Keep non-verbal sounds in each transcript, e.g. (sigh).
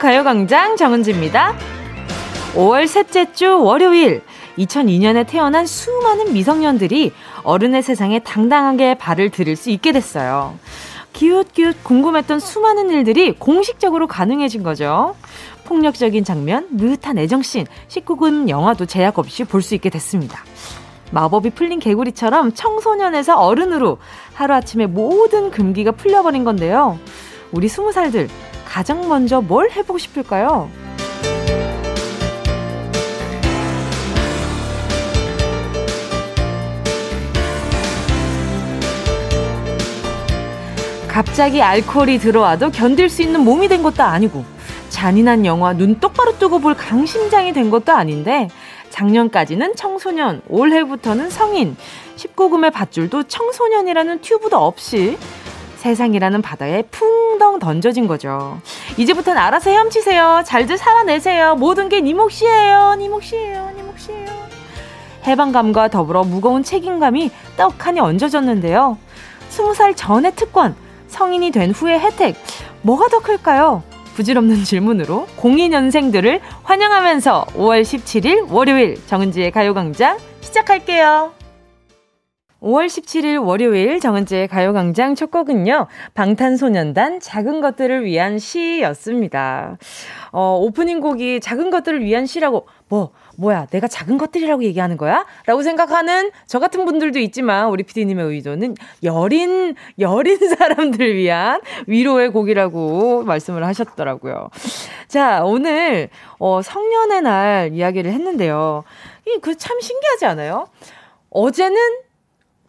가요광장 정은지입니다. 5월 셋째 주 월요일, 2002년에 태어난 수많은 미성년들이 어른의 세상에 당당하게 발을 들일 수 있게 됐어요. 기웃기웃 궁금했던 수많은 일들이 공식적으로 가능해진 거죠. 폭력적인 장면, 느긋한 애정씬, 19금 영화도 제약 없이 볼 수 있게 됐습니다. 마법이 풀린 개구리처럼 청소년에서 어른으로 하루아침에 모든 금기가 풀려버린 건데요. 우리 스무 살들 가장 먼저 뭘 해보고 싶을까요? 갑자기 알코올이 들어와도 견딜 수 있는 몸이 된 것도 아니고 잔인한 영화 눈 똑바로 뜨고 볼 강심장이 된 것도 아닌데 작년까지는 청소년, 올해부터는 성인, 19금의 밧줄도 청소년이라는 튜브도 없이 세상이라는 바다에 풍덩 던져진 거죠. 이제부터는 알아서 헤엄치세요. 잘들 살아내세요. 모든 게 니 몫이에요. 니 몫이에요. 니 몫이에요. 해방감과 더불어 무거운 책임감이 떡하니 얹어졌는데요. 20살 전의 특권, 성인이 된 후의 혜택, 뭐가 더 클까요? 부질없는 질문으로 02년생들을 환영하면서 5월 17일 월요일 정은지의 가요광장 시작할게요. 5월 17일 월요일 정은지의 가요광장 첫 곡은요, 방탄소년단 작은 것들을 위한 시였습니다. 어, 오프닝 곡이 작은 것들을 위한 시라고, 뭐, 뭐야, 내가 작은 것들이라고 얘기하는 거야? 라고 생각하는 저 같은 분들도 있지만, 우리 피디님의 의도는 여린, 여린 (laughs) 사람들을 위한 위로의 곡이라고 말씀을 하셨더라고요. 자, 오늘, 어, 성년의 날 이야기를 했는데요. 이, 그 참 신기하지 않아요? 어제는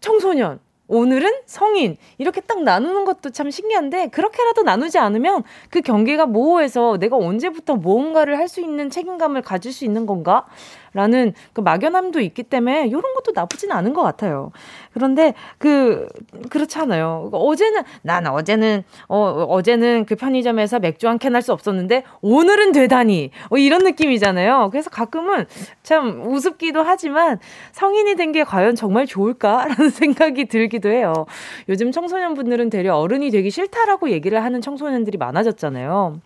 청소년, 오늘은 성인 이렇게 딱 나누는 것도 참 신기한데 그렇게라도 나누지 않으면 그 경계가 모호해서 내가 언제부터 무언가를 할 수 있는 책임감을 가질 수 있는 건가? 라는 그 막연함도 있기 때문에 이런 것도 나쁘진 않은 것 같아요. 그런데 그 그렇잖아요. 어제는 난 어제는 어 어제는 그 편의점에서 맥주 한 캔 할 수 없었는데 오늘은 되다니 어, 이런 느낌이잖아요. 그래서 가끔은 참 우습기도 하지만 성인이 된 게 과연 정말 좋을까라는 (laughs) 생각이 들기도 해요. 요즘 청소년분들은 되려 어른이 되기 싫다라고 얘기를 하는 청소년들이 많아졌잖아요.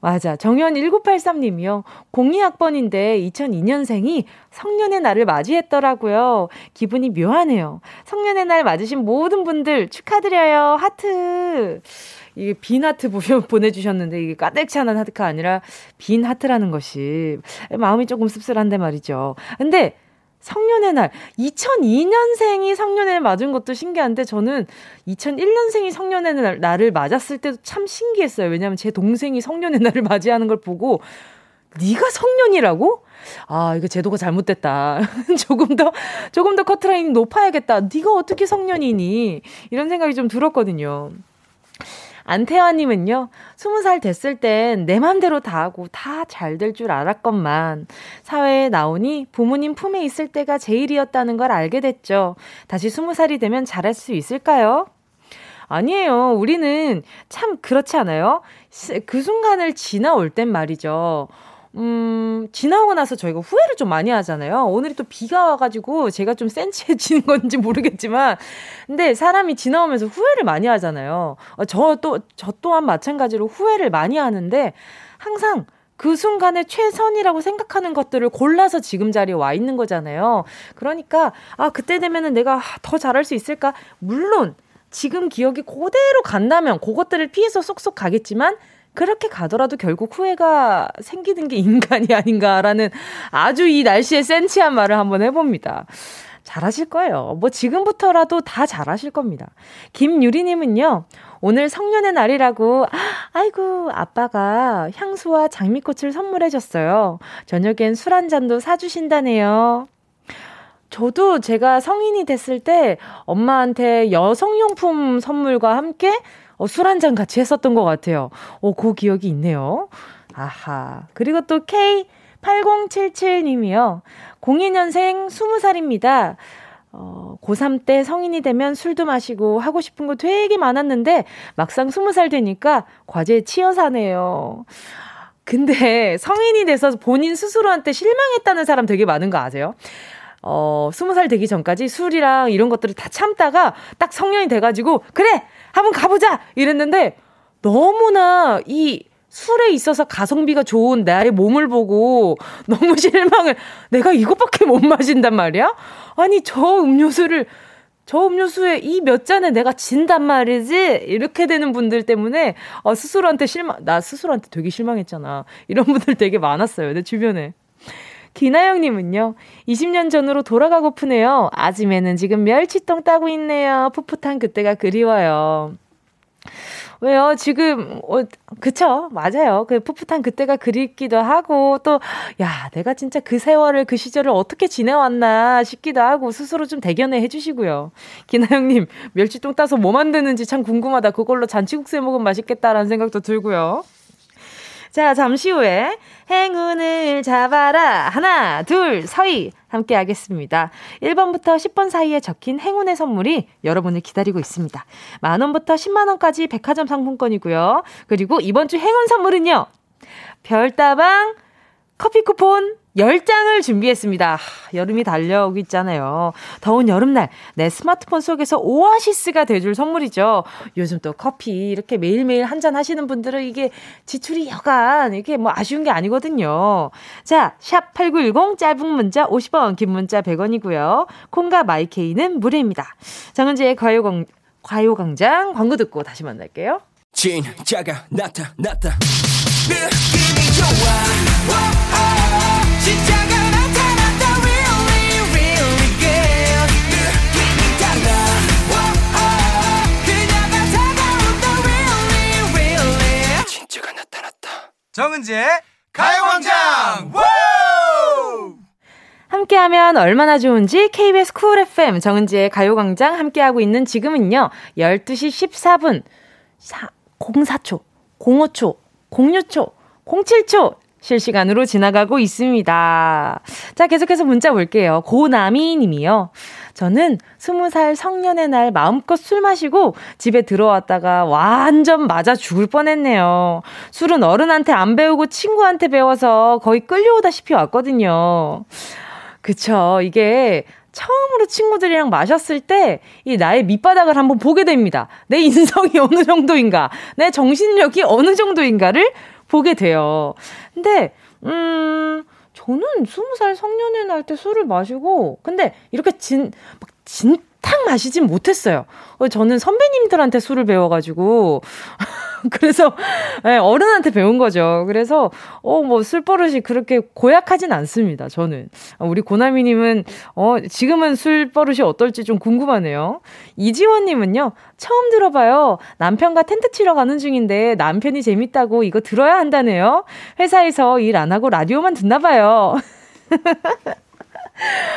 맞아. 정현 1983님이요. 02학번인데 2002년생이 성년의 날을 맞이했더라고요. 기분이 묘하네요. 성년의 날 맞으신 모든 분들 축하드려요. 하트. 이게 빈 하트 (laughs) 보내주셨는데 이게 가득 차는 하트가 아니라 빈 하트라는 것이 마음이 조금 씁쓸한데 말이죠. 근데 성년의 날. 2002년생이 성년의 날 맞은 것도 신기한데 저는 2001년생이 성년의 날, 날을 맞았을 때도 참 신기했어요. 왜냐하면 제 동생이 성년의 날을 맞이하는 걸 보고 네가 성년이라고? 아, 이거 제도가 잘못됐다. (laughs) 조금 더 조금 더 커트라인이 높아야겠다. 네가 어떻게 성년이니? 이런 생각이 좀 들었거든요. 안태환님은요, 스무 살 됐을 땐 내 맘대로 다 하고 다 잘 될 줄 알았건만, 사회에 나오니 부모님 품에 있을 때가 제일이었다는 걸 알게 됐죠. 다시 스무 살이 되면 잘할 수 있을까요? 아니에요. 우리는 참 그렇지 않아요? 그 순간을 지나올 땐 말이죠. 음, 지나고 나서 저희가 후회를 좀 많이 하잖아요. 오늘이 또 비가 와가지고 제가 좀 센치해진 (laughs) 건지 모르겠지만, 근데 사람이 지나오면서 후회를 많이 하잖아요. 어, 저 또, 저 또한 마찬가지로 후회를 많이 하는데, 항상 그 순간에 최선이라고 생각하는 것들을 골라서 지금 자리에 와 있는 거잖아요. 그러니까, 아, 그때 되면은 내가 더 잘할 수 있을까? 물론, 지금 기억이 그대로 간다면 그것들을 피해서 쏙쏙 가겠지만, 그렇게 가더라도 결국 후회가 생기는 게 인간이 (laughs) 아닌가라는 아주 이 날씨에 센치한 말을 한번 해봅니다. 잘하실 거예요. 뭐 지금부터라도 다 잘하실 겁니다. 김유리님은요, 오늘 성년의 날이라고, 아이고, 아빠가 향수와 장미꽃을 선물해줬어요. 저녁엔 술 한 잔도 사주신다네요. 저도 제가 성인이 됐을 때 엄마한테 여성용품 선물과 함께 어, 술 한 잔 같이 했었던 것 같아요. 어, 그 기억이 있네요. 아하. 그리고 또 K8077님이요. 02년생 20살입니다. 어, 고3 때 성인이 되면 술도 마시고 하고 싶은 거 되게 많았는데 막상 20살 되니까 과제에 치여 사네요. 근데 성인이 돼서 본인 스스로한테 실망했다는 사람 되게 많은 거 아세요? 어, 20살 되기 전까지 술이랑 이런 것들을 다 참다가 딱 성년이 돼가지고, 그래! 한번 가보자! 이랬는데, 너무나 이 술에 있어서 가성비가 좋은 나의 몸을 보고 너무 (laughs) 실망을, 내가 이것밖에 못 마신단 말이야? 아니, 저 음료수를, 저 음료수에 이 몇 잔에 내가 진단 말이지? 이렇게 되는 분들 때문에, 어, 스스로한테 실망, 나 스스로한테 되게 실망했잖아. 이런 분들 되게 많았어요, 내 주변에. 기나영님은요, 20년 전으로 돌아가고프네요. 아침에는 지금 멸치똥 따고 있네요. 풋풋한 그때가 그리워요. 왜요? 지금, 어, 그쵸. 맞아요. 그 풋풋한 그때가 그립기도 하고, 또, 야, 내가 진짜 그 세월을, 그 시절을 어떻게 지내왔나 싶기도 하고, 스스로 좀 대견해 해주시고요. 기나영님, 멸치똥 따서 뭐 만드는지 참 궁금하다. 그걸로 잔치국수 먹으면 맛있겠다라는 생각도 들고요. 자, 잠시 후에 행운을 잡아라. 하나, 둘, 서희. 함께 하겠습니다. 1번부터 10번 사이에 적힌 행운의 선물이 여러분을 기다리고 있습니다. 만원부터 10만원까지 백화점 상품권이고요. 그리고 이번 주 행운 선물은요. 별다방 커피 쿠폰 10장을 준비했습니다. 여름이 달려오고 있잖아요. 더운 여름날 내 스마트폰 속에서 오아시스가 돼줄 선물이죠. 요즘 또 커피 이렇게 매일매일 한 잔 하시는 분들은 이게 지출이 여간 이게 뭐 아쉬운 게 아니거든요. 자, 샵 8910 짧은 문자 50원, 긴 문자 100원이고요. 콩과 마이케이는 무료입니다. 정은지의 과요광, 과요광장 광고 듣고 다시 만날게요. 진짜가 나타났다. 느낌이 좋아. 정은지의 가요광장 함께하면 얼마나 좋은지 KBS 쿨 FM 정은지의 가요광장 함께하고 있는 지금은요 12시 14분 4, 04초 05초 06초 07초 실시간으로 지나가고 있습니다. 자, 계속해서 문자 볼게요. 고나미 님이요. 저는 스무 살 성년의 날 마음껏 술 마시고 집에 들어왔다가 완전 맞아 죽을 뻔했네요. 술은 어른한테 안 배우고 친구한테 배워서 거의 끌려오다시피 왔거든요. 그쵸. 이게 처음으로 친구들이랑 마셨을 때 이 나의 밑바닥을 한번 보게 됩니다. 내 인성이 (laughs) 어느 정도인가, 내 정신력이 어느 정도인가를 보게 돼요. 근데, 음, 저는 스무 살 성년회 날때 술을 마시고, 근데 이렇게 진, 막 진탕 마시진 못했어요. 저는 선배님들한테 술을 배워가지고, (laughs) 그래서, 네, 어른한테 배운 거죠. 그래서, 어, 뭐, 술버릇이 그렇게 고약하진 않습니다, 저는. 우리 고나미님은, 어, 지금은 술버릇이 어떨지 좀 궁금하네요. 이지원님은요, 처음 들어봐요. 남편과 텐트 치러 가는 중인데, 남편이 재밌다고 이거 들어야 한다네요. 회사에서 일 안 하고 라디오만 듣나 봐요. (laughs)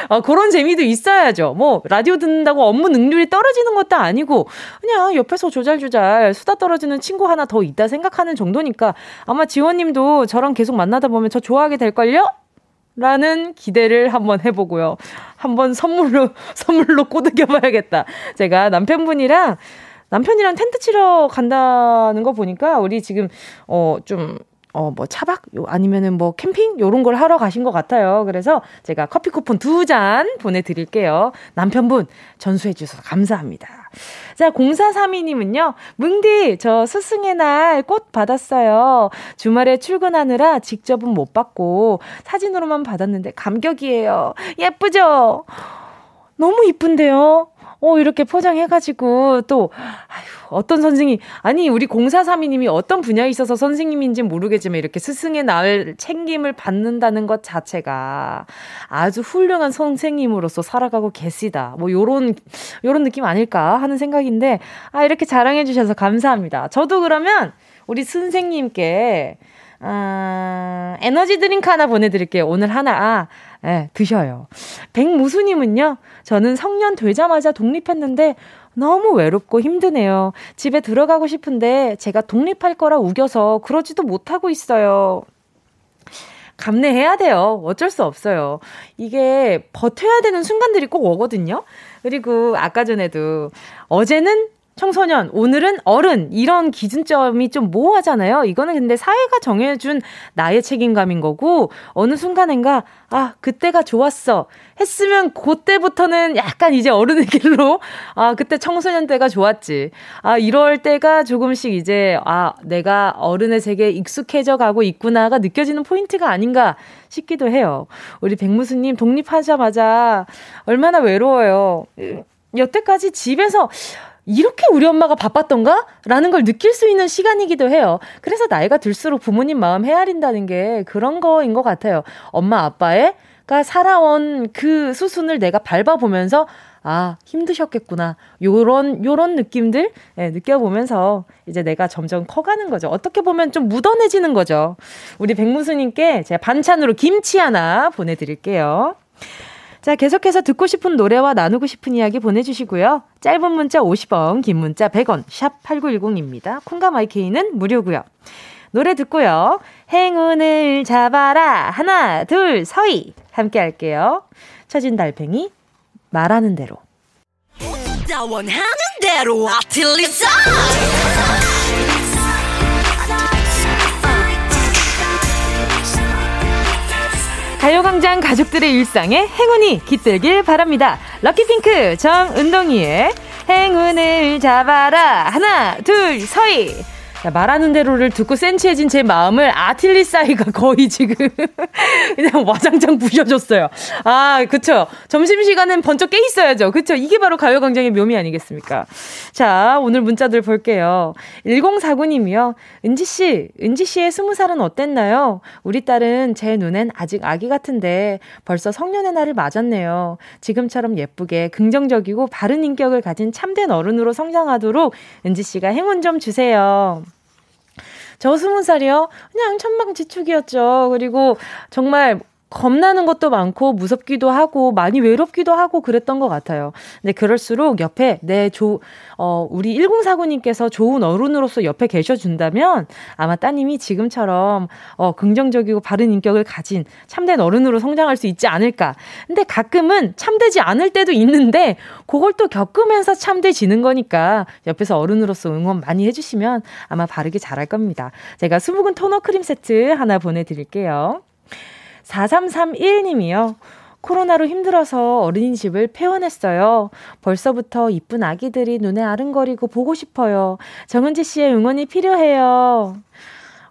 어, 그런 재미도 있어야죠. 뭐, 라디오 듣는다고 업무 능률이 떨어지는 것도 아니고, 그냥 옆에서 조잘조잘 수다 떨어지는 친구 하나 더 있다 생각하는 정도니까, 아마 지원님도 저랑 계속 만나다 보면 저 좋아하게 될걸요? 라는 기대를 한번 해보고요. 한번 선물로, (laughs) 선물로 꼬드겨봐야겠다. 제가 남편분이랑, 남편이랑 텐트 치러 간다는 거 보니까, 우리 지금, 어, 좀, 어, 뭐 차박? 요, 아니면은 뭐 캠핑? 요런 걸 하러 가신 것 같아요. 그래서 제가 커피 쿠폰 두 잔 보내 드릴게요. 남편분 전수해 주셔서 감사합니다. 자, 0432 님은요, 뭉디, 저 스승의 날 꽃 받았어요. 주말에 출근하느라 직접은 못 받고 사진으로만 받았는데 감격이에요. 예쁘죠? 너무 이쁜데요? 어, 이렇게 포장해가지고 또, 아휴, 어떤 선생님, 아니, 우리 0432님이 어떤 분야에 있어서 선생님인지 모르겠지만 이렇게 스승의 날 챙김을 받는다는 것 자체가 아주 훌륭한 선생님으로서 살아가고 계시다. 뭐, 요런, 요런 느낌 아닐까 하는 생각인데, 아, 이렇게 자랑해주셔서 감사합니다. 저도 그러면 우리 선생님께, 아, 에너지 드링크 하나 보내드릴게요. 오늘 하나, 아, 네, 드셔요. 백무수님은요, 저는 성년 되자마자 독립했는데, 너무 외롭고 힘드네요. 집에 들어가고 싶은데 제가 독립할 거라 우겨서 그러지도 못하고 있어요. 감내해야 돼요. 어쩔 수 없어요. 이게 버텨야 되는 순간들이 꼭 오거든요. 그리고 아까 전에도 어제는 청소년, 오늘은 어른, 이런 기준점이 좀 모호하잖아요. 이거는 근데 사회가 정해준 나의 책임감인 거고, 어느 순간엔가, 아, 그때가 좋았어. 했으면 그때부터는 약간 이제 어른의 길로, 아, 그때 청소년 때가 좋았지. 아, 이럴 때가 조금씩 이제, 아, 내가 어른의 세계에 익숙해져 가고 있구나가 느껴지는 포인트가 아닌가 싶기도 해요. 우리 백무수님 독립하자마자 얼마나 외로워요. 여태까지 집에서 이렇게 우리 엄마가 바빴던가? 라는 걸 느낄 수 있는 시간이기도 해요. 그래서 나이가 들수록 부모님 마음 헤아린다는 게 그런 거인 것 같아요. 엄마, 아빠의 가 살아온 그 수순을 내가 밟아보면서 아, 힘드셨겠구나. 요런, 요런 느낌들, 예, 느껴보면서 이제 내가 점점 커가는 거죠. 어떻게 보면 좀 묻어내지는 거죠. 우리 백무수님께 제가 반찬으로 김치 하나 보내드릴게요. 자, 계속해서 듣고 싶은 노래와 나누고 싶은 이야기 보내주시고요. 짧은 문자 50원, 긴 문자 100원, 샵 8910입니다. 콩과 마이케이는 무료고요. 노래 듣고요. 행운을 잡아라. 하나, 둘, 서희. 함께 할게요. 처진 달팽이, 말하는 대로. 원하는 대로 아틀리사! 가요광장 가족들의 일상에 행운이 깃들길 바랍니다. 럭키핑크 정은동이의 행운을 잡아라. 하나, 둘, 서희. 야, 말하는 대로를 듣고 센치해진 제 마음을 아틸리사이가 (laughs) 거의 지금 그냥 와장창 부셔줬어요. 아, 그쵸. 점심시간은 번쩍 깨 있어야죠. 그쵸. 이게 바로 가요광장의 묘미 아니겠습니까? 자, 오늘 문자들 볼게요. 1049님이요. 은지씨, 은지씨의 스무 살은 어땠나요? 우리 딸은 제 눈엔 아직 아기 같은데 벌써 성년의 날을 맞았네요. 지금처럼 예쁘게 긍정적이고 바른 인격을 가진 참된 어른으로 성장하도록 은지씨가 행운 좀 주세요. 저 스무 살이요? 그냥 천방지축이었죠. 그리고 정말 겁나는 것도 많고 무섭기도 하고 많이 외롭기도 하고 그랬던 것 같아요. 근데 그럴수록 옆에 내 조, 어, 우리 1049님께서 좋은 어른으로서 옆에 계셔준다면 아마 따님이 지금처럼 어, 긍정적이고 바른 인격을 가진 참된 어른으로 성장할 수 있지 않을까. 근데 가끔은 참되지 않을 때도 있는데 그걸 또 겪으면서 참되지는 거니까 옆에서 어른으로서 응원 많이 해주시면 아마 바르게 잘할 겁니다. 제가 수묵은 토너 크림 세트 하나 보내드릴게요. 4331님이요. 코로나로 힘들어서 어린이집을 폐원했어요. 벌써부터 이쁜 아기들이 눈에 아른거리고 보고 싶어요. 정은지 씨의 응원이 필요해요.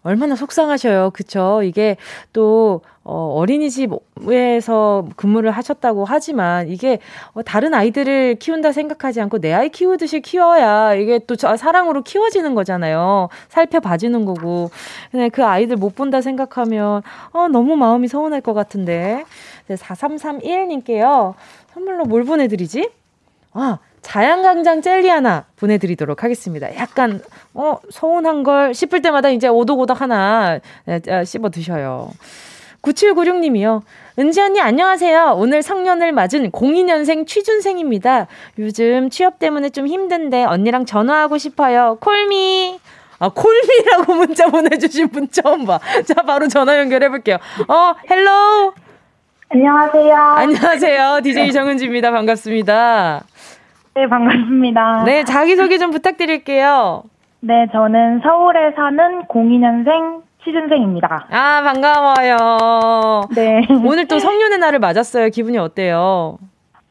얼마나 속상하셔요. 그쵸? 이게 또, 어, 어린이집에서 근무를 하셨다고 하지만 이게 어, 다른 아이들을 키운다 생각하지 않고 내 아이 키우듯이 키워야 이게 또 사랑으로 키워지는 거잖아요. 살펴봐주는 거고. 근데 그 아이들 못 본다 생각하면 어, 너무 마음이 서운할 것 같은데. 4331님께요. 선물로 뭘 보내드리지? 아, 자양강장 젤리 하나 보내드리도록 하겠습니다. 약간, 어, 서운한 걸 씹을 때마다 이제 오독오독 하나 씹어 드셔요. 9796님이요. 은지 언니 안녕하세요. 오늘 성년을 맞은 02년생 취준생입니다. 요즘 취업 때문에 좀 힘든데 언니랑 전화하고 싶어요. 콜미. 아, 콜미라고 (laughs) 문자 보내주신 분 처음 봐. 자, 바로 전화 연결해볼게요. 어, hello. 안녕하세요. 안녕하세요. DJ 정은지입니다. 반갑습니다. 네, 반갑습니다. 네, 자기소개 좀 부탁드릴게요. 네, 저는 서울에 사는 02년생 취준생입니다. 아, 반가워요. 네. 오늘 또 성년의 날을 맞았어요. 기분이 어때요?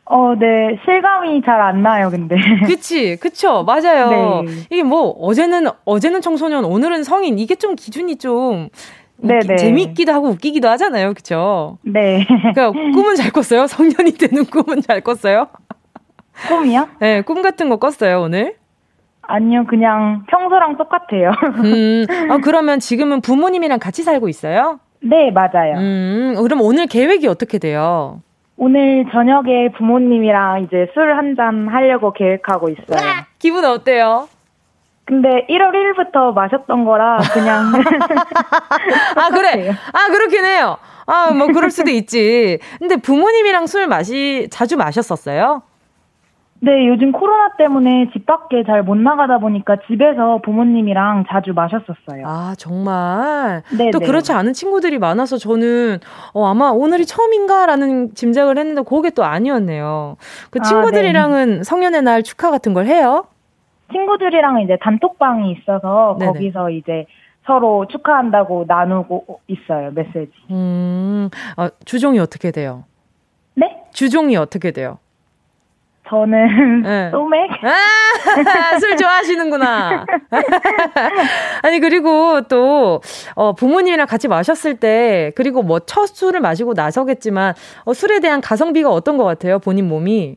어, 네. 실감이 잘 안 나요, 근데. 그치, 그쵸. 맞아요. 네. 이게 뭐, 어제는, 어제는 청소년, 오늘은 성인. 이게 좀 기준이 좀. 네네. 네. 재밌기도 하고 웃기기도 하잖아요. 그쵸? 네. 그러니까 꿈은 잘 꿨어요? 성년이 되는 꿈은 잘 꿨어요? 꿈이요? 네, 꿈 같은 거 꿨어요, 오늘? 아니요, 그냥 평소랑 똑같아요. 음, (laughs) 아, 그러면 지금은 부모님이랑 같이 살고 있어요? 네, 맞아요. 음, 그럼 오늘 계획이 어떻게 돼요? 오늘 저녁에 부모님이랑 이제 술 한 잔 하려고 계획하고 있어요. 기분 어때요? 근데 1월 1일부터 마셨던 거라 그냥. (laughs) (laughs) 아, 그래. 아, 그렇긴 해요. 아, 뭐 그럴 수도 있지. 근데 부모님이랑 술 마시, 자주 마셨었어요? 네, 요즘 코로나 때문에 집 밖에 잘 못 나가다 보니까 집에서 부모님이랑 자주 마셨었어요. 아, 정말? 네네. 또 네. 그렇지 않은 친구들이 많아서 저는, 어, 아마 오늘이 처음인가라는 짐작을 했는데 그게 또 아니었네요. 그 친구들이랑은 아, 네. 성년의 날 축하 같은 걸 해요? 친구들이랑 이제 단톡방이 있어서 네네. 거기서 이제 서로 축하한다고 나누고 있어요, 메시지. 음, 어, 주종이 어떻게 돼요? 네? 주종이 어떻게 돼요? 저는 네. (laughs) 소맥? 아, (laughs) 술 좋아하시는구나. (laughs) 아니, 그리고 또, 어, 부모님이랑 같이 마셨을 때, 그리고 뭐 첫 술을 마시고 나서겠지만, 어, 술에 대한 가성비가 어떤 것 같아요? 본인 몸이.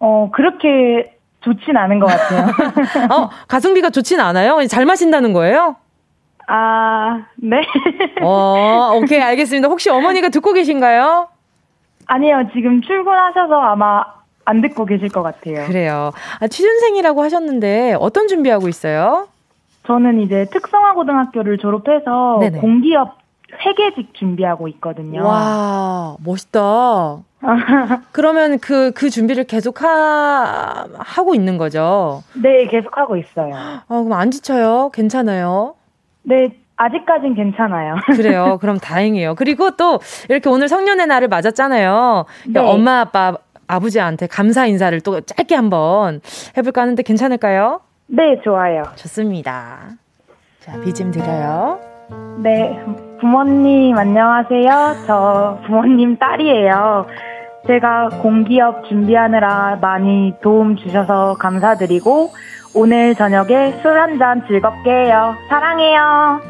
어, 그렇게 좋진 않은 것 같아요. 어, 가성비가 좋진 않아요? 잘 마신다는 거예요? 아, 네. 어, 오케이, 알겠습니다. 혹시 어머니가 듣고 계신가요? 아니요, 지금 출근하셔서 아마 안 듣고 계실 것 같아요. 그래요. 아, 취준생이라고 하셨는데, 어떤 준비하고 있어요? 저는 이제 특성화 고등학교를 졸업해서 네네. 공기업 회계직 준비하고 있거든요. 와, 멋있다. (laughs) 그러면 그, 그 준비를 계속 하, 하고 있는 거죠? 네, 계속 하고 있어요. 아, 그럼 안 지쳐요? 괜찮아요? 네, 아직까진 괜찮아요. (laughs) 그래요. 그럼 다행이에요. 그리고 또 이렇게 오늘 성년의 날을 맞았잖아요. 네. 엄마, 아빠, 아버지한테 감사 인사를 또 짧게 한번 해볼까 하는데 괜찮을까요? 네, 좋아요. 좋습니다. 자, 비좀 드려요. 네, 부모님 안녕하세요. 저 부모님 딸이에요. 제가 공기업 준비하느라 많이 도움 주셔서 감사드리고 오늘 저녁에 술 한 잔 즐겁게 해요. 사랑해요.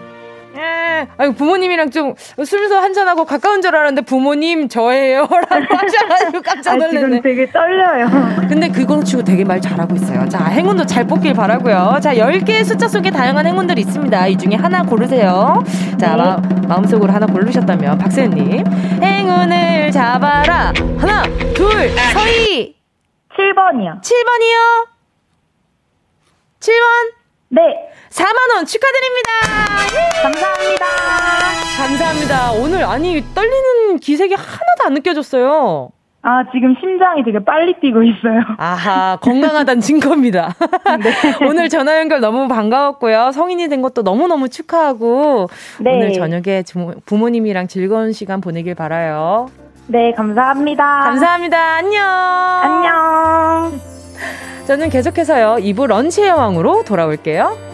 예. 아유, 부모님이랑 좀 술도 한잔하고 가까운 줄 알았는데 부모님 저예요. (laughs) 라고 하셔가지고 깜짝 아, 놀랐네. 지금 되게 떨려요. 근데 그걸 치고 되게 말 잘하고 있어요. 자, 행운도 잘 뽑길 바라고요. 자, 10개의 숫자 속에 다양한 행운들이 있습니다. 이 중에 하나 고르세요. 자, 네. 마, 마음속으로 하나 고르셨다면 박세현님. 행운을 잡아라. 하나, 둘, 서희. 7번이요. 7번이요. 7번. 네, 4만원 축하드립니다. 감사합니다. 감사합니다. 오늘 아니 떨리는 기색이 하나도 안 느껴졌어요. 아, 지금 심장이 되게 빨리 뛰고 있어요. 아하 건강하단 (laughs) 증거입니다. (laughs) 오늘 전화 연결 너무 반가웠고요. 성인이 된 것도 너무 너무 축하하고 네. 오늘 저녁에 부모님이랑 즐거운 시간 보내길 바라요. 네, 감사합니다. 감사합니다. 안녕. 안녕. 저는 계속해서요 2부 런치의 여왕으로 돌아올게요.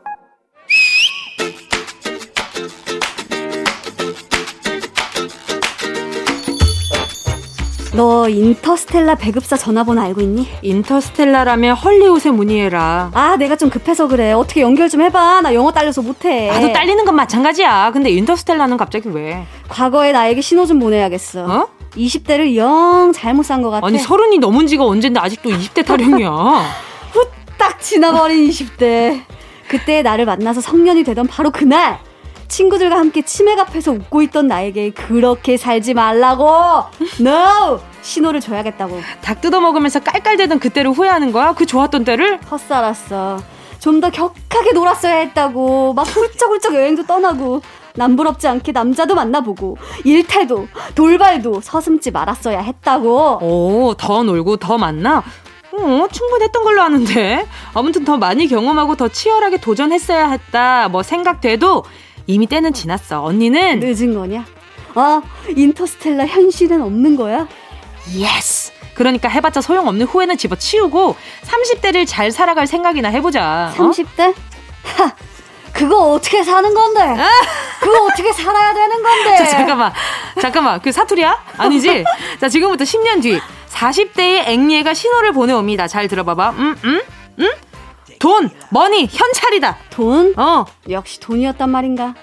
너 인터스텔라 배급사 전화번호 알고 있니? 인터스텔라라면 헐리우드에 문의해라. 아, 내가 좀 급해서 그래. 어떻게 연결 좀 해봐. 나 영어 딸려서 못해. 나도 딸리는 건 마찬가지야. 근데 인터스텔라는 갑자기 왜? 과거에 나에게 신호 좀 보내야겠어. 어? 20대를 영 잘못 산 것 같아. 아니 서른이 넘은 지가 언젠데 아직도 20대 타령이야. (laughs) 딱 지나버린 20대. 그때 나를 만나서 성년이 되던 바로 그날 친구들과 함께 치맥 앞에서 웃고 있던 나에게 그렇게 살지 말라고 no 신호를 줘야겠다고 닭 뜯어 먹으면서 깔깔대던 그때를 후회하는 거야? 그 좋았던 때를? 헛살았어 좀 더 격하게 놀았어야 했다고 막 훌쩍훌쩍 여행도 떠나고 남부럽지 않게 남자도 만나보고 일탈도 돌발도 서슴지 말았어야 했다고 오, 더 놀고 더 만나? 어, 충분했던 걸로 아는데. 아무튼 더 많이 경험하고 더 치열하게 도전했어야 했다. 뭐 생각돼도 이미 때는 지났어. 언니는 늦은 거냐? 아 인터스텔라 현실엔 없는 거야? yes. 그러니까 해봤자 소용없는 후회는 집어치우고 30대를 잘 살아갈 생각이나 해보자. 어? 30대? 하, 그거 어떻게 사는 건데? 그거 어떻게 살아야 되는 건데? (laughs) 자, 잠깐만. 잠깐만. 그 사투리야? 아니지? 자, 지금부터 10년 뒤 40대의 앵리애가 신호를 보내옵니다. 잘 들어봐봐. 음, 음, 음? 돈, 머니, 현찰이다. 돈? 어, 역시 돈이었단 말인가?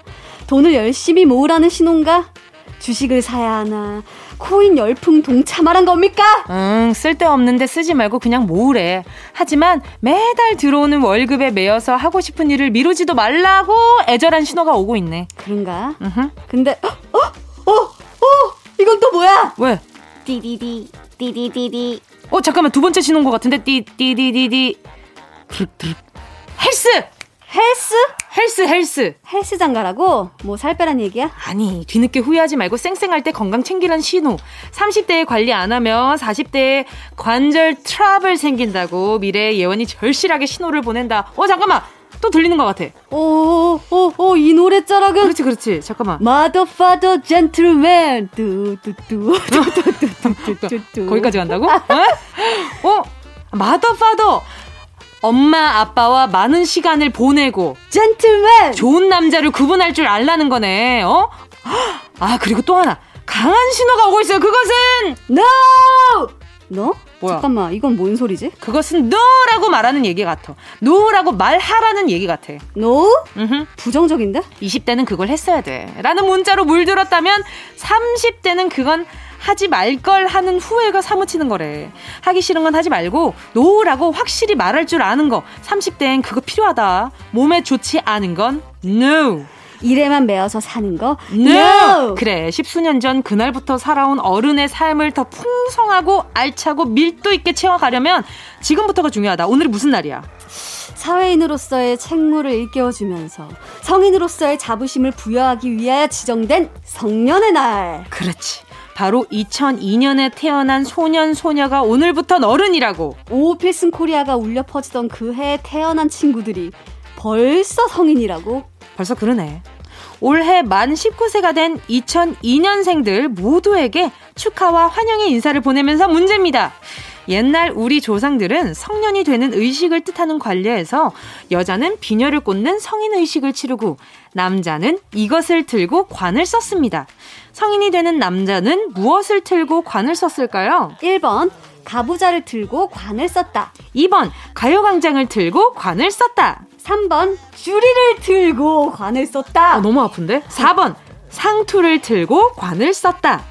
돈을 열심히 모으라는 신호인가? 주식을 사야 하나? 코인 열풍 동참하란 겁니까? 응, 쓸데없는데 쓰지 말고 그냥 모으래. 하지만 매달 들어오는 월급에 매여서 하고 싶은 일을 미루지도 말라고 애절한 신호가 오고 있네. 그런가? 으흠. 근데 어? 어? 어? 이건 또 뭐야? 왜? 띠디디 띠디디디 어, 잠깐만. 두 번째 신호인 것 같은데. 띠, 띠, 띠, 띠, 띠. 헬스! 헬스? 헬스, 헬스. 헬스장 가라고? 뭐 살 빼란 얘기야? 아니, 뒤늦게 후회하지 말고 쌩쌩할 때 건강 챙기란 신호. 30대에 관리 안 하면 40대에 관절 트러블 생긴다고 미래의 예언이 절실하게 신호를 보낸다. 어, 잠깐만. 또 들리는 것 같아. 오, 오, 오, 이 노래 자락은 그렇지, 그렇지. 잠깐만. mother father gentleman 뚜뚜뚜 뚜뚜뚜뚜뚜 거기까지 간다고? 어? 어? 마더 파더. 엄마, 아빠와 많은 시간을 보내고 젠틀맨 좋은 남자를 구분할 줄 알라는 거네. 어? 아, 그리고 또 하나. 강한 신호가 오고 있어요. 그것은 NO! 너? 뭐야? 잠깐만 이건 뭔 소리지? 그것은 no라고 말하는 얘기 같아. no라고 말하라는 얘기 같아. NO? 음흠. 부정적인데? 20대는 그걸 했어야 돼. 라는 문자로 물들었다면 30대는 그건 하지 말 걸 하는 후회가 사무치는 거래. 하기 싫은 건 하지 말고 no라고 확실히 말할 줄 아는 거. 30대엔 그거 필요하다. 몸에 좋지 않은 건 no. 일에만 매어서 사는 거? No! 그래, 십수년 전 그날부터 살아온 어른의 삶을 더 풍성하고 알차고 밀도 있게 채워가려면 지금부터가 중요하다. 오늘이 무슨 날이야? 사회인으로서의 책무를 일깨워주면서 성인으로서의 자부심을 부여하기 위하여 지정된 성년의 날. 그렇지. 바로 2002년에 태어난 소년, 소녀가 오늘부터 어른이라고. 오 필승 코리아가 울려 퍼지던 그 해에 태어난 친구들이 벌써 성인이라고? 벌써 그러네. 올해 만 19세가 된 2002년생들 모두에게 축하와 환영의 인사를 보내면서 문제입니다. 옛날 우리 조상들은 성년이 되는 의식을 뜻하는 관례에서 여자는 비녀를 꽂는 성인 의식을 치르고 남자는 이것을 들고 관을 썼습니다. 성인이 되는 남자는 무엇을 들고 관을 썼을까요? 1번 가부자를 들고 관을 썼다. 2번 가요광장을 들고 관을 썼다. 3번 주리를 들고 관을 썼다. 아, 너무 아픈데? 4번 상투를 들고 관을 썼다.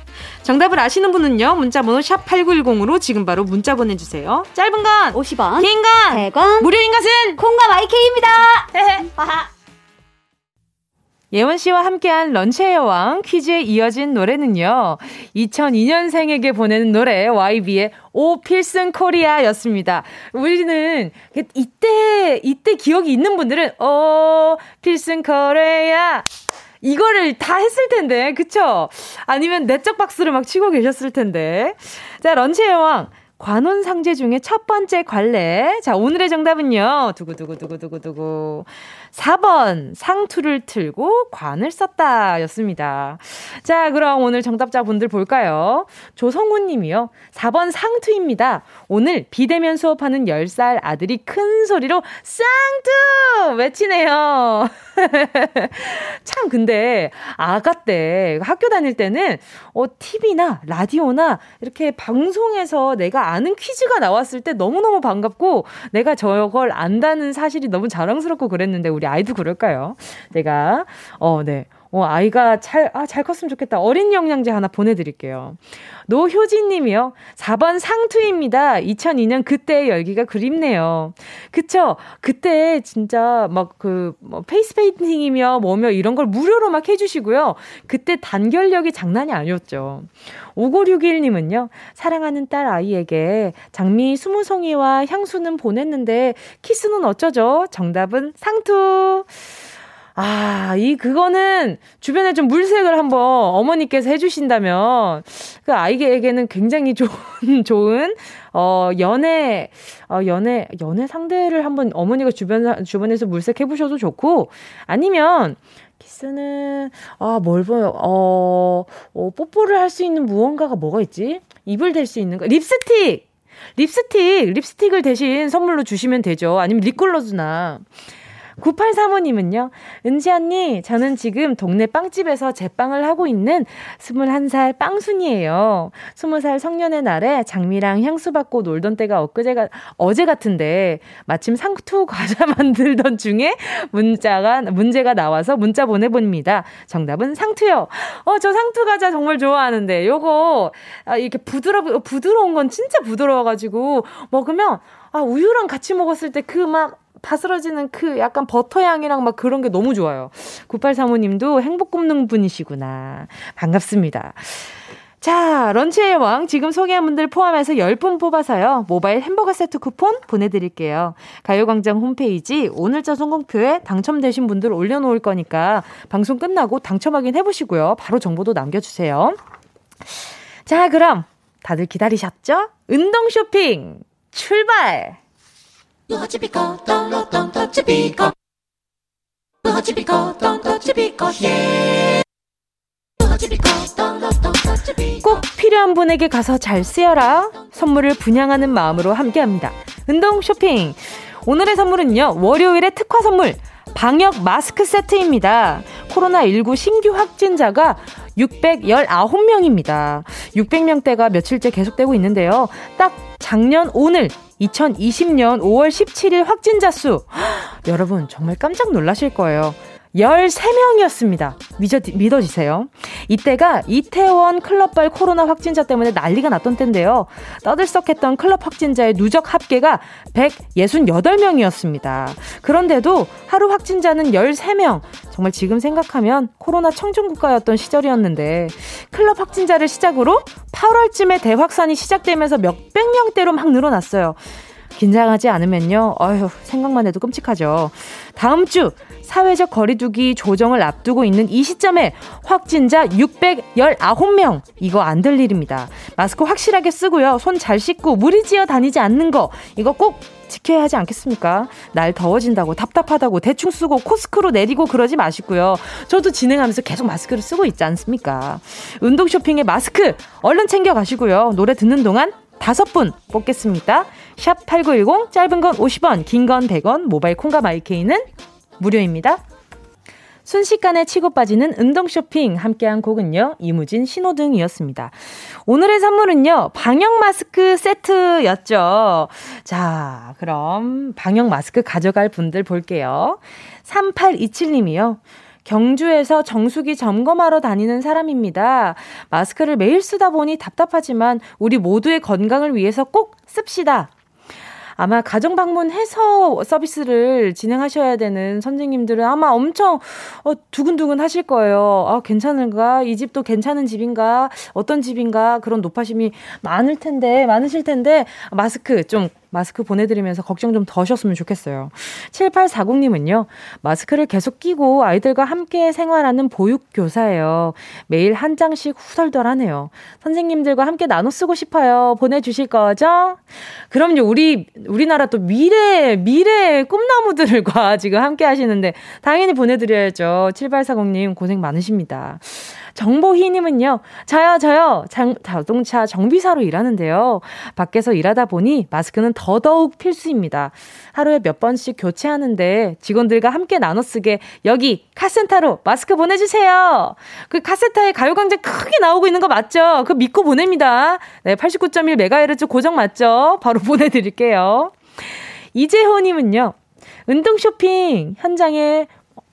정답을 아시는 분은요. 문자번호 샵 8910으로 지금 바로 문자 보내주세요. 짧은 건 50원, 긴 건 100원, 무료인 것은 콩과 마이케이입니다. 예원 씨와 함께한 런치의 여왕 퀴즈에 이어진 노래는요. 2002년생에게 보내는 노래 YB의 오 필승 코리아였습니다. 우리는 이때 이때 기억이 있는 분들은 오 필승 코리아 이거를 다 했을 텐데, 그쵸? 아니면 내적 박수를 막 치고 계셨을 텐데. 자, 런치의 여왕. 관혼 상제 중에 첫 번째 관례. 자, 오늘의 정답은요. 두구두구두구두구두구. 4번 상투를 틀고 관을 썼다 였습니다. 자, 그럼 오늘 정답자분들 볼까요? 조성훈 님이요. 4번 상투입니다. 오늘 비대면 수업하는 10살 아들이 큰 소리로 쌍투 외치네요. (laughs) 참 근데 아가 때 학교 다닐 때는 어 TV나 라디오나 이렇게 방송에서 내가 아는 퀴즈가 나왔을 때 너무너무 반갑고 내가 저걸 안다는 사실이 너무 자랑스럽고 그랬는데 우리 아이도 그럴까요? 내가 어 네. 어, 아이가 잘, 아, 잘 컸으면 좋겠다. 어린 영양제 하나 보내드릴게요. 노효진 님이요. 4번 상투입니다. 2002년 그때의 열기가 그립네요. 그쵸? 그때 진짜 막 그, 뭐, 페이스 페인팅이며 뭐며 이런 걸 무료로 막 해주시고요. 그때 단결력이 장난이 아니었죠. 5961 님은요. 사랑하는 딸 아이에게 장미 20송이와 향수는 보냈는데 키스는 어쩌죠? 정답은 상투. 아, 이, 그거는 주변에 좀 물색을 한번 어머니께서 해주신다면, 그 아이에게는 굉장히 좋은, (laughs) 좋은, 어, 연애, 어, 연애, 연애 상대를 한번 어머니가 주변, 주변에서 물색해 보셔도 좋고, 아니면, 키스는, 아, 뭘 보여, 어, 어 뽀뽀를 할 수 있는 무언가가 뭐가 있지? 입을 댈 수 있는 거. 립스틱! 립스틱! 립스틱을 대신 선물로 주시면 되죠. 아니면 립글로즈나. 9835님은요, 은지 언니, 저는 지금 동네 빵집에서 제빵을 하고 있는 21살 빵순이에요. 20살 성년의 날에 장미랑 향수 받고 놀던 때가 엊그제가, 어제 같은데, 마침 상투 과자 (laughs) 만들던 중에 문자가, 문제가 나와서 문자 보내봅니다. 정답은 상투요. 어, 저 상투 과자 정말 좋아하는데, 요거, 아, 이렇게 부드러, 부드러운 건 진짜 부드러워가지고, 먹으면, 아, 우유랑 같이 먹었을 때 그 막, 바스러지는 그 약간 버터 향이랑 막 그런 게 너무 좋아요. 9835님도 행복 굽는 분이시구나. 반갑습니다. 자, 런치의 왕 지금 소개한 분들 포함해서 10분 뽑아서요. 모바일 햄버거 세트 쿠폰 보내드릴게요. 가요광장 홈페이지 오늘자 성공표에 당첨되신 분들 올려놓을 거니까 방송 끝나고 당첨 확인해보시고요. 바로 정보도 남겨주세요. 자, 그럼 다들 기다리셨죠? 운동 쇼핑 출발! 꼭 필요한 분에게 가서 잘 쓰여라. 선물을 분양하는 마음으로 함께합니다. 운동 쇼핑. 오늘의 선물은요. 월요일의 특화 선물. 방역 마스크 세트입니다. 코로나19 신규 확진자가 619명입니다. 600명대가 며칠째 계속되고 있는데요. 딱 작년 오늘 2020년 5월 17일 확진자 수 (gasps) 여러분 정말 깜짝 놀라실 거예요. 13명이었습니다. 믿어, 믿어지세요? 이때가 이태원 클럽발 코로나 확진자 때문에 난리가 났던 때인데요. 떠들썩했던 클럽 확진자의 누적 합계가 168명이었습니다. 그런데도 하루 확진자는 13명. 정말 지금 생각하면 코로나 청정국가였던 시절이었는데 클럽 확진자를 시작으로 8월쯤에 대확산이 시작되면서 몇백 명대로 막 늘어났어요. 긴장하지 않으면요. 어휴, 생각만 해도 끔찍하죠. 다음 주 사회적 거리두기 조정을 앞두고 있는 이 시점에 확진자 619명. 이거 안 될 일입니다. 마스크 확실하게 쓰고요. 손 잘 씻고 무리지어 다니지 않는 거. 이거 꼭 지켜야 하지 않겠습니까? 날 더워진다고 답답하다고 대충 쓰고 코스크로 내리고 그러지 마시고요. 저도 진행하면서 계속 마스크를 쓰고 있지 않습니까? 운동 쇼핑에 마스크 얼른 챙겨 가시고요. 노래 듣는 동안 다섯 분 뽑겠습니다. 샵 8910 짧은 건 50원, 긴 건 100원, 모바일 콩과 마이케이는 무료입니다. 순식간에 치고 빠지는 운동 쇼핑 함께한 곡은요. 이무진 신호등이었습니다. 오늘의 선물은요. 방역 마스크 세트였죠. 자, 그럼 방역 마스크 가져갈 분들 볼게요. 3827님이요. 경주에서 정수기 점검하러 다니는 사람입니다. 마스크를 매일 쓰다 보니 답답하지만 우리 모두의 건강을 위해서 꼭 씁시다. 아마 가정 방문해서 서비스를 진행하셔야 되는 선생님들은 아마 엄청 어, 두근두근 하실 거예요. 아, 괜찮은가? 이 집도 괜찮은 집인가? 어떤 집인가? 그런 노파심이 많을 텐데, 많으실 텐데, 마스크 좀 마스크 보내드리면서 걱정 좀 더 하셨으면 좋겠어요. 7840님은요, 마스크를 계속 끼고 아이들과 함께 생활하는 보육교사예요. 매일 한 장씩 후덜덜하네요. 선생님들과 함께 나눠 쓰고 싶어요. 보내주실 거죠? 그럼요, 우리, 우리나라 또 미래, 미래 꿈나무들과 (laughs) 지금 함께 하시는데, 당연히 보내드려야죠. 7840님 고생 많으십니다. 정보희님은요, 저요, 저요, 장, 자동차 정비사로 일하는데요. 밖에서 일하다 보니 마스크는 더더욱 필수입니다. 하루에 몇 번씩 교체하는데 직원들과 함께 나눠 쓰게 여기 카센터로 마스크 보내주세요. 그 카센터에 가요광장 크게 나오고 있는 거 맞죠? 그 믿고 보냅니다. 네, 89.1MHz 고정 맞죠? 바로 (laughs) 보내드릴게요. 이재호님은요, 운동 쇼핑 현장에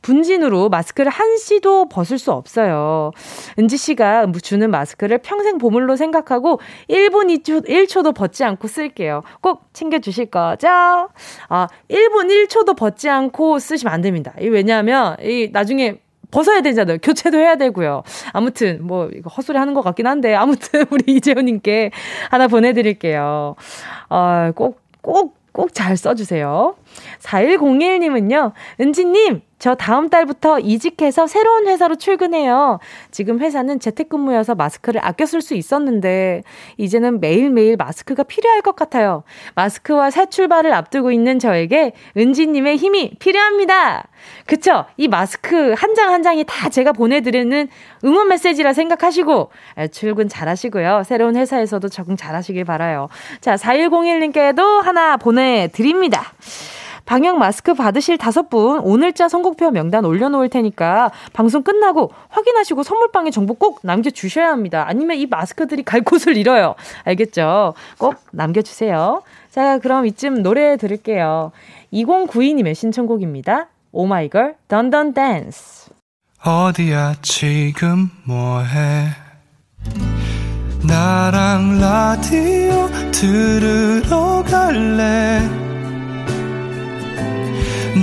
분진으로 마스크를 한시도 벗을 수 없어요. 은지 씨가 주는 마스크를 평생 보물로 생각하고 1분 2초, 1초도 벗지 않고 쓸게요. 꼭 챙겨주실 거죠? 아, 1분 1초도 벗지 않고 쓰시면 안 됩니다. 왜냐하면, 이 나중에 벗어야 되잖아요. 교체도 해야 되고요. 아무튼 뭐 이거 헛소리 하는 것 같긴 한데 아무튼 (laughs) 우리 이재훈님께 하나 보내드릴게요. 아, 꼭, 꼭, 꼭 잘 써주세요. 4101님은요, 은지님, 저 다음 달부터 이직해서 새로운 회사로 출근해요. 지금 회사는 재택근무여서 마스크를 아껴 쓸 수 있었는데, 이제는 매일매일 마스크가 필요할 것 같아요. 마스크와 새 출발을 앞두고 있는 저에게 은지님의 힘이 필요합니다. 그쵸? 이 마스크 한 장 한 장이 다 제가 보내드리는 응원 메시지라 생각하시고, 출근 잘 하시고요. 새로운 회사에서도 적응 잘 하시길 바라요. 자, 4101님께도 하나 보내드립니다. 방역 마스크 받으실 다섯 분 오늘자 선곡표 명단 올려놓을 테니까 방송 끝나고 확인하시고 선물방에 정보 꼭 남겨주셔야 합니다. 아니면 이 마스크들이 갈 곳을 잃어요. 알겠죠? 꼭 남겨주세요. 자, 그럼 이쯤 노래 들을게요. 2092님의 신청곡입니다. 오마이걸, 던던 댄스. 어디야 지금 뭐해 나랑 라디오 들으러 갈래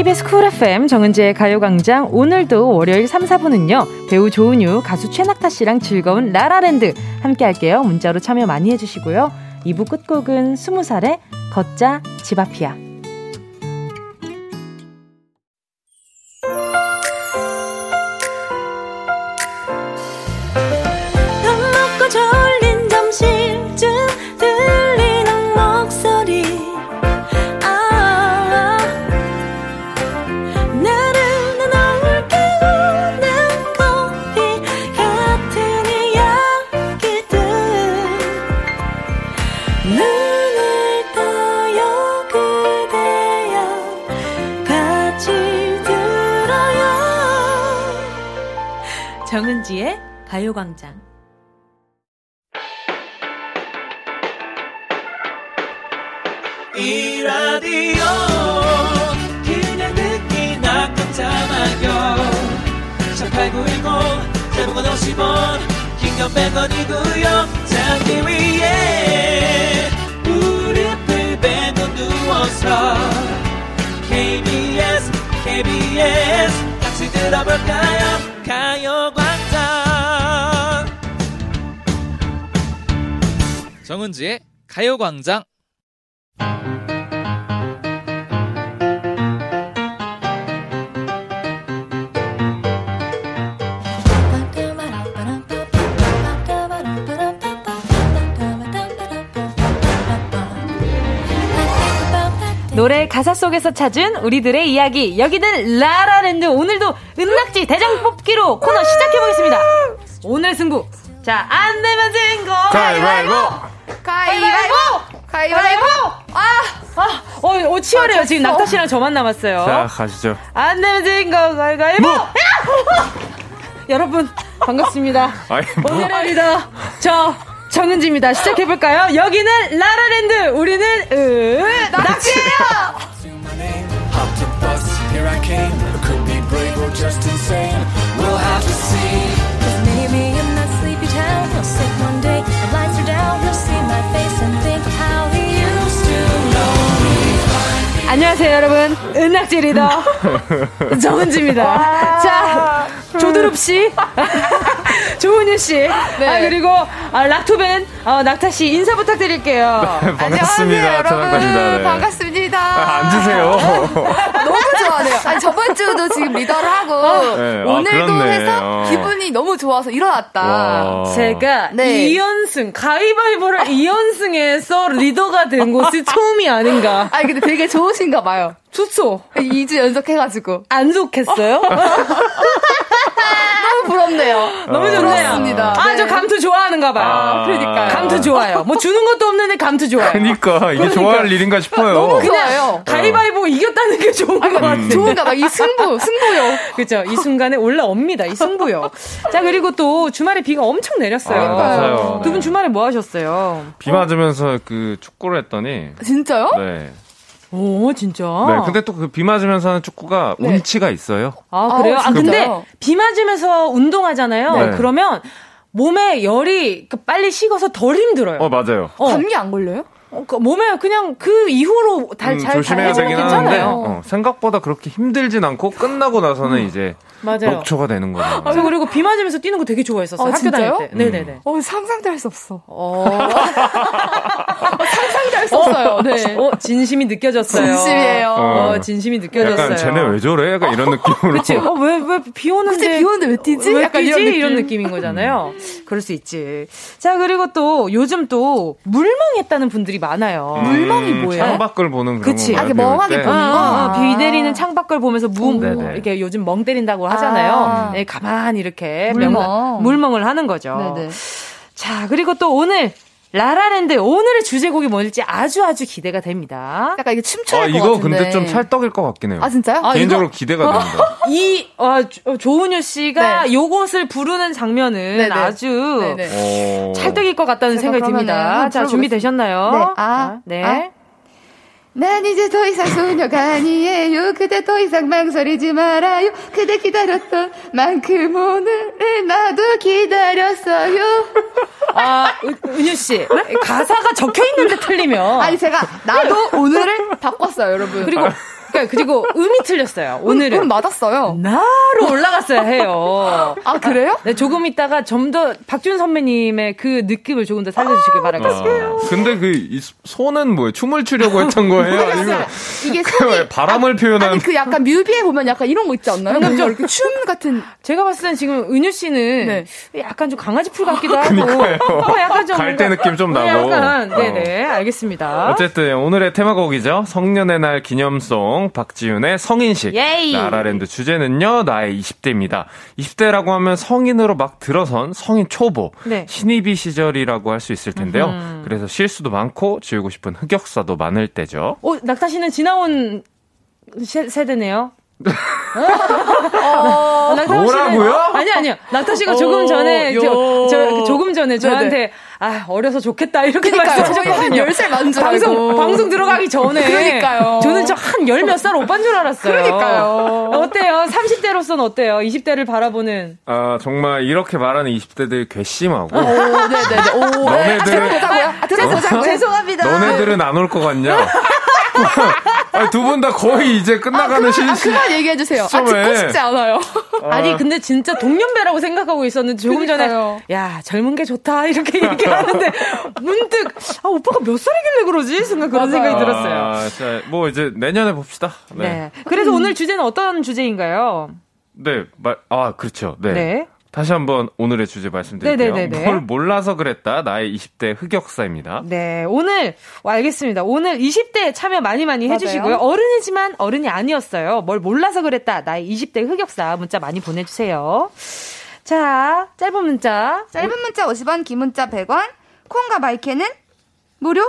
KBS 쿨 FM 정은지의 가요광장 오늘도 월요일 3, 4분은요 배우 조은유 가수 최낙타 씨랑 즐거운 라라랜드 함께 할게요. 문자로 참여 많이 해주시고요. 2부 끝곡은 20살의 걷자 집 앞이야 속에서 찾은 우리들의 이야기. 여기는 라라랜드. 오늘도 은낙지 대장 뽑기로 코너 시작해보겠습니다. 오늘 승부. 자 안 내면 진거. 가위바위보. 가위바위보. 가위바위보. 아, 아, 어, 어 치열해요. 지금 낙타 씨랑 저만 남았어요. 자 가시죠. 안 내면 진거. 가위바위보. 뭐? 야! (laughs) 여러분 반갑습니다. 뭐? 오늘의 리더 저 정은지입니다. 시작해볼까요? 여기는 라라랜드. 우리는 더 bus, came. I could be brave or just insane. We'll have to see. Maybe in that sleepy town, you'll sit one day, the lights are down, you'll see my face and think how he used to know me. 안녕하세요 여러분 은낙지 리더 정은지입니다 자 조드룹 씨 조은유 씨 아, 그리고 아, 락토벤 어, 낙타 씨 인사 부탁드릴게요 반갑습니다 천안까지다 네. 반갑습니다. 아, 앉으세요 너무 네요. 아니, 저번 주도 지금 리더를 하고, 네, 아, 오늘도 그렇네. 해서 어. 기분이 너무 좋아서 일어났다. 와. 제가 네. 이연승 가위바위보를 이연승에서 리더가 된 곳이 (laughs) 처음이 아닌가 아니, 근데 되게 좋으신가 봐요. 좋죠 2주 연속 해가지고. 안 좋겠어요? (laughs) 너무 부럽네요. 너무 좋네요 부럽습니다. 아저 네. 감투 좋아하는가 봐요 아. 그러니까요. 감투 좋아요 뭐 주는 것도 없는데 감투 좋아요 그니까 이게 좋아할 일인가 싶어요 너무 좋아요. 가위바위보 이겼다는 게 좋은 것 같아요. 좋은가 봐. 이 승부, 승부요. 그죠. 이 순간에 올라옵니다. 이 승부요. 자, 그리고 또 주말에 비가 엄청 내렸어요. 아, 맞아요. 두분 주말에 뭐 하셨어요? 비 맞으면서 그 축구를 했더니 진짜요? 네. 오, 진짜? 네. 근데 또 그 비 맞으면서 하는 축구가 네. 운치가 있어요. 아, 그래요? 아우, 아, 근데? 비 맞으면서 운동하잖아요. 네. 그러면 몸에 열이 그 빨리 식어서 덜 힘들어요. 어 맞아요. 어. 감기 안 걸려요? 어, 그 몸에 그냥 그 이후로 달, 음, 잘 조심해야 되긴 하는데. 어, 생각보다 그렇게 힘들진 않고 끝나고 나서는 이제 맞아요. 녹초가 되는 거죠. 저 그리고 비 맞으면서 뛰는 거 되게 좋아했었어요. 아, 학교 진짜요? 다닐 때. 네네네. 어, 상상도 할 수 없어. 어, (laughs) 상상도 할 수 없어요. 네. 어, 진심이 느껴졌어요. 진심이에요. 어, 어. 진심이 느껴졌어요. 약간 쟤네 왜 저래? 약간 이런 느낌으로. 그치? 어, 왜, 왜, 비 오는데. 비 오는데 왜 뛰지? 왜 약간 뛰지? 이런 이런, 느낌. 느낌 인 거잖아요. 그럴 수 있지. 자, 그리고 또 요즘 또 물멍했다는 분들이 많아요. 물멍이 뭐예요? 음, 창밖을 보는 그런 그치. 아, 이렇게 비올 멍하게 때? 어, 보는 거? 어, 비 아. 내리는 창밖을 보면서 무, 무 네네. 이렇게 요즘 멍 때린다고 하잖아요. 아. 네, 가만히 이렇게 물멍. 명- 물멍을 하는 거죠. 네네. 자, 그리고 또 오늘 라라랜드 오늘의 주제곡이 뭘지 아주 아주 기대가 됩니다. 약간 이게 춤춰야 아, 이거 같은데. 근데 좀 찰떡일 것 같긴 해요. 아, 진짜요? 아, 개인적으로 기대가 됩니다. (laughs) 이 어, 조- 조은유 씨가 네. 요것을 부르는 장면은 네네. 아주 네네. 어. 찰떡일 것 같다는 생각이 듭니다. 자, 들어보겠습니다. 준비 되셨나요? 네. 아, 자, 네. 아. 난 이제 더 이상 소녀가 아니에요. 그대 더 이상 망설이지 말아요. 그대 기다렸던 만큼 오늘을 나도 기다렸어요. 아, 은- 은유 씨. 가사가 적혀 있는데 틀리면 아니 제가 나도 오늘을 바꿨어요, 여러분. 그리고 그러니까 그리고 음이 틀렸어요. 오늘은 음, 맞았어요. 나로 올라갔어야 해요. 아 그래요? 네, 조금 있다가 좀 더 박준 선배님의 그 느낌을 조금 더 살려주시길 바라겠습니다. 아, 근데 그이 손은 뭐예요? 춤을 추려고 (laughs) 했던 거예요? 아니면 이게 그 손이 바람을 표현한 아니 그 약간 뮤비에 보면 약간 이런 거 있지 않나요? 뭔가 이렇게 춤 같은 제가 봤을 땐 지금 은유 씨는 네. 약간 좀 강아지 풀 같기도 하고, 그러니까요. 어, 약간 좀 갈대 뭔가- 느낌 좀 어, 나고. 약간 어. 네네 알겠습니다. 어쨌든 오늘의 테마곡이죠. 성년의 날 기념송 박지윤의 성인식. 예이. 라라랜드 주제는요. 나의 20대입니다. 20대라고 하면 성인으로 막 들어선 성인 초보. 네. 신입이 시절이라고 할 수 있을 텐데요. 그래서 실수도 많고 지우고 싶은 흑역사도 많을 때죠. 어, 낙타 씨는 지나온 세, 세대네요. (laughs) 어, 낙타 씨는- 뭐라고요? 아니 아니요. 낙타 씨가 어, 조금 전에 저, 요. 저 조금 전에 네네. 저한테 아 어려서 좋겠다 이렇게 말씀하셨거든요. 10살 많은 줄 방송 알고. 방송 들어가기 전에 그러니까요. 저는 저 한 열 몇 살 오빠인 줄 알았어요. 그러니까요. 어때요? 30대로서는 어때요? 20대를 바라보는 아, 정말 이렇게 말하는 20대들 괘씸하고. 오, 네네네. 오, 너네들은- 들어보자고요? 아, 들어보자고요? 죄송합니다. 너네들은 안 올 것 같냐? (laughs) 두 분 다 거의 이제 끝나가는 아. 그만 얘기해 주세요. 아, 시점에. 듣고 싶지 않아요. (laughs) 아 니 근데 진짜 동년배라고 생각하고 있었는데 조금 그러니까요. 전에 야 젊은 게 좋다 이렇게 얘기하는데 (laughs) 문득 아 오빠가 몇 살이길래 그러지 순간 그런 맞아요. 생각이 들었어요. 아, 자, 뭐 이제 내년에 봅시다. 네. 네. 그래서 오늘 주제는 어떤 주제인가요? 네, 말, 아, 그렇죠. 네. 네. 다시 한번 오늘의 주제 말씀드릴게요. 네네네네. 뭘 몰라서 그랬다. 나의 20대 흑역사입니다. 네, 오늘 어, 알겠습니다. 오늘 20대 참여 많이 많이 맞아요. 해주시고요. 어른이지만 어른이 아니었어요. 뭘 몰라서 그랬다. 나의 20대 흑역사 문자 많이 보내주세요. 자, 짧은 문자. 짧은 문자 50원, 긴 문자 100원, 콩과 마이크는 무료?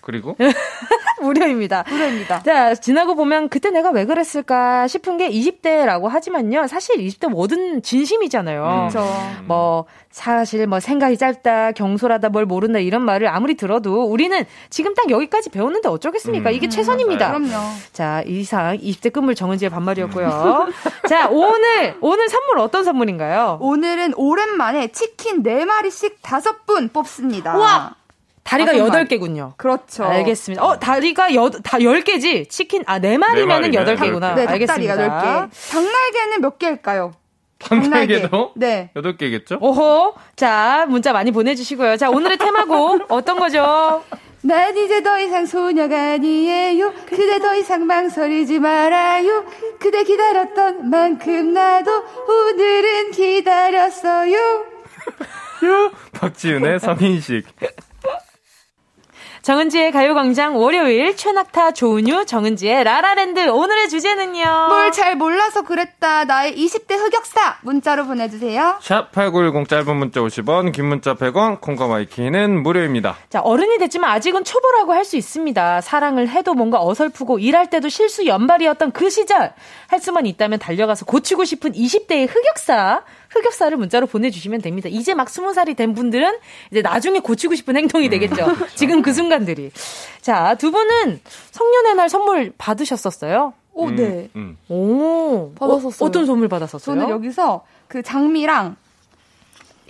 그리고 (laughs) 무료입니다. 무료입니다. 자, 지나고 보면 그때 내가 왜 그랬을까 싶은 게 20대라고 하지만요. 사실 20대 뭐든 진심이잖아요. 그렇죠. 뭐 사실 뭐 생각이 짧다, 경솔하다, 뭘 모른다 이런 말을 아무리 들어도 우리는 지금 딱 여기까지 배웠는데 어쩌겠습니까? 이게 최선입니다. 그럼요. 자, 이상 20대 끝물 정은지의 반말이었고요. 자, 오늘 오늘 선물 어떤 선물인가요? 오늘은 오랜만에 치킨 4마리씩 5분 뽑습니다. 우와! 다리가 다섯 마리. 8개군요. 그렇죠. 알겠습니다. 어, 다리가 여, 다 10개지? 치킨, 아, 4마리면은 마리면 8개구나. 네, 알겠습니다. 닭다리가 10개. 장날개는 몇 개일까요? 장날개도 네. 8개겠죠? 오호. 자, 문자 많이 보내주시고요. 자, 오늘의 테마곡 (laughs) 어떤 거죠? 난 이제 더 이상 소녀가 아니에요. 그대 더 이상 망설이지 말아요. 그대 기다렸던 만큼 나도 오늘은 기다렸어요. 박지윤의 성인식. 정은지의 가요광장 월요일 최낙타 조은유 정은지의 라라랜드 오늘의 주제는요. 뭘 잘 몰라서 그랬다. 나의 20대 흑역사 문자로 보내주세요. 샵 8910 짧은 문자 50원, 긴 문자 100원, 콩과 마이케이는 무료입니다. 자, 어른이 됐지만 아직은 초보라고 할 수 있습니다. 사랑을 해도 뭔가 어설프고 일할 때도 실수 연발이었던 그 시절. 할 수만 있다면 달려가서 고치고 싶은 20대의 흑역사. 흑역사를 문자로 보내주시면 됩니다. 이제 막 20살이 된 분들은 이제 나중에 고치고 싶은 행동이 되겠죠. 지금 그 순간들이. 자, 두 분은 성년의 날 선물 받으셨었어요? 오, 음, 네. 음. 오. 받았었어요. 어, 떤 선물 받았었어요? 저는 여기서 그 장미랑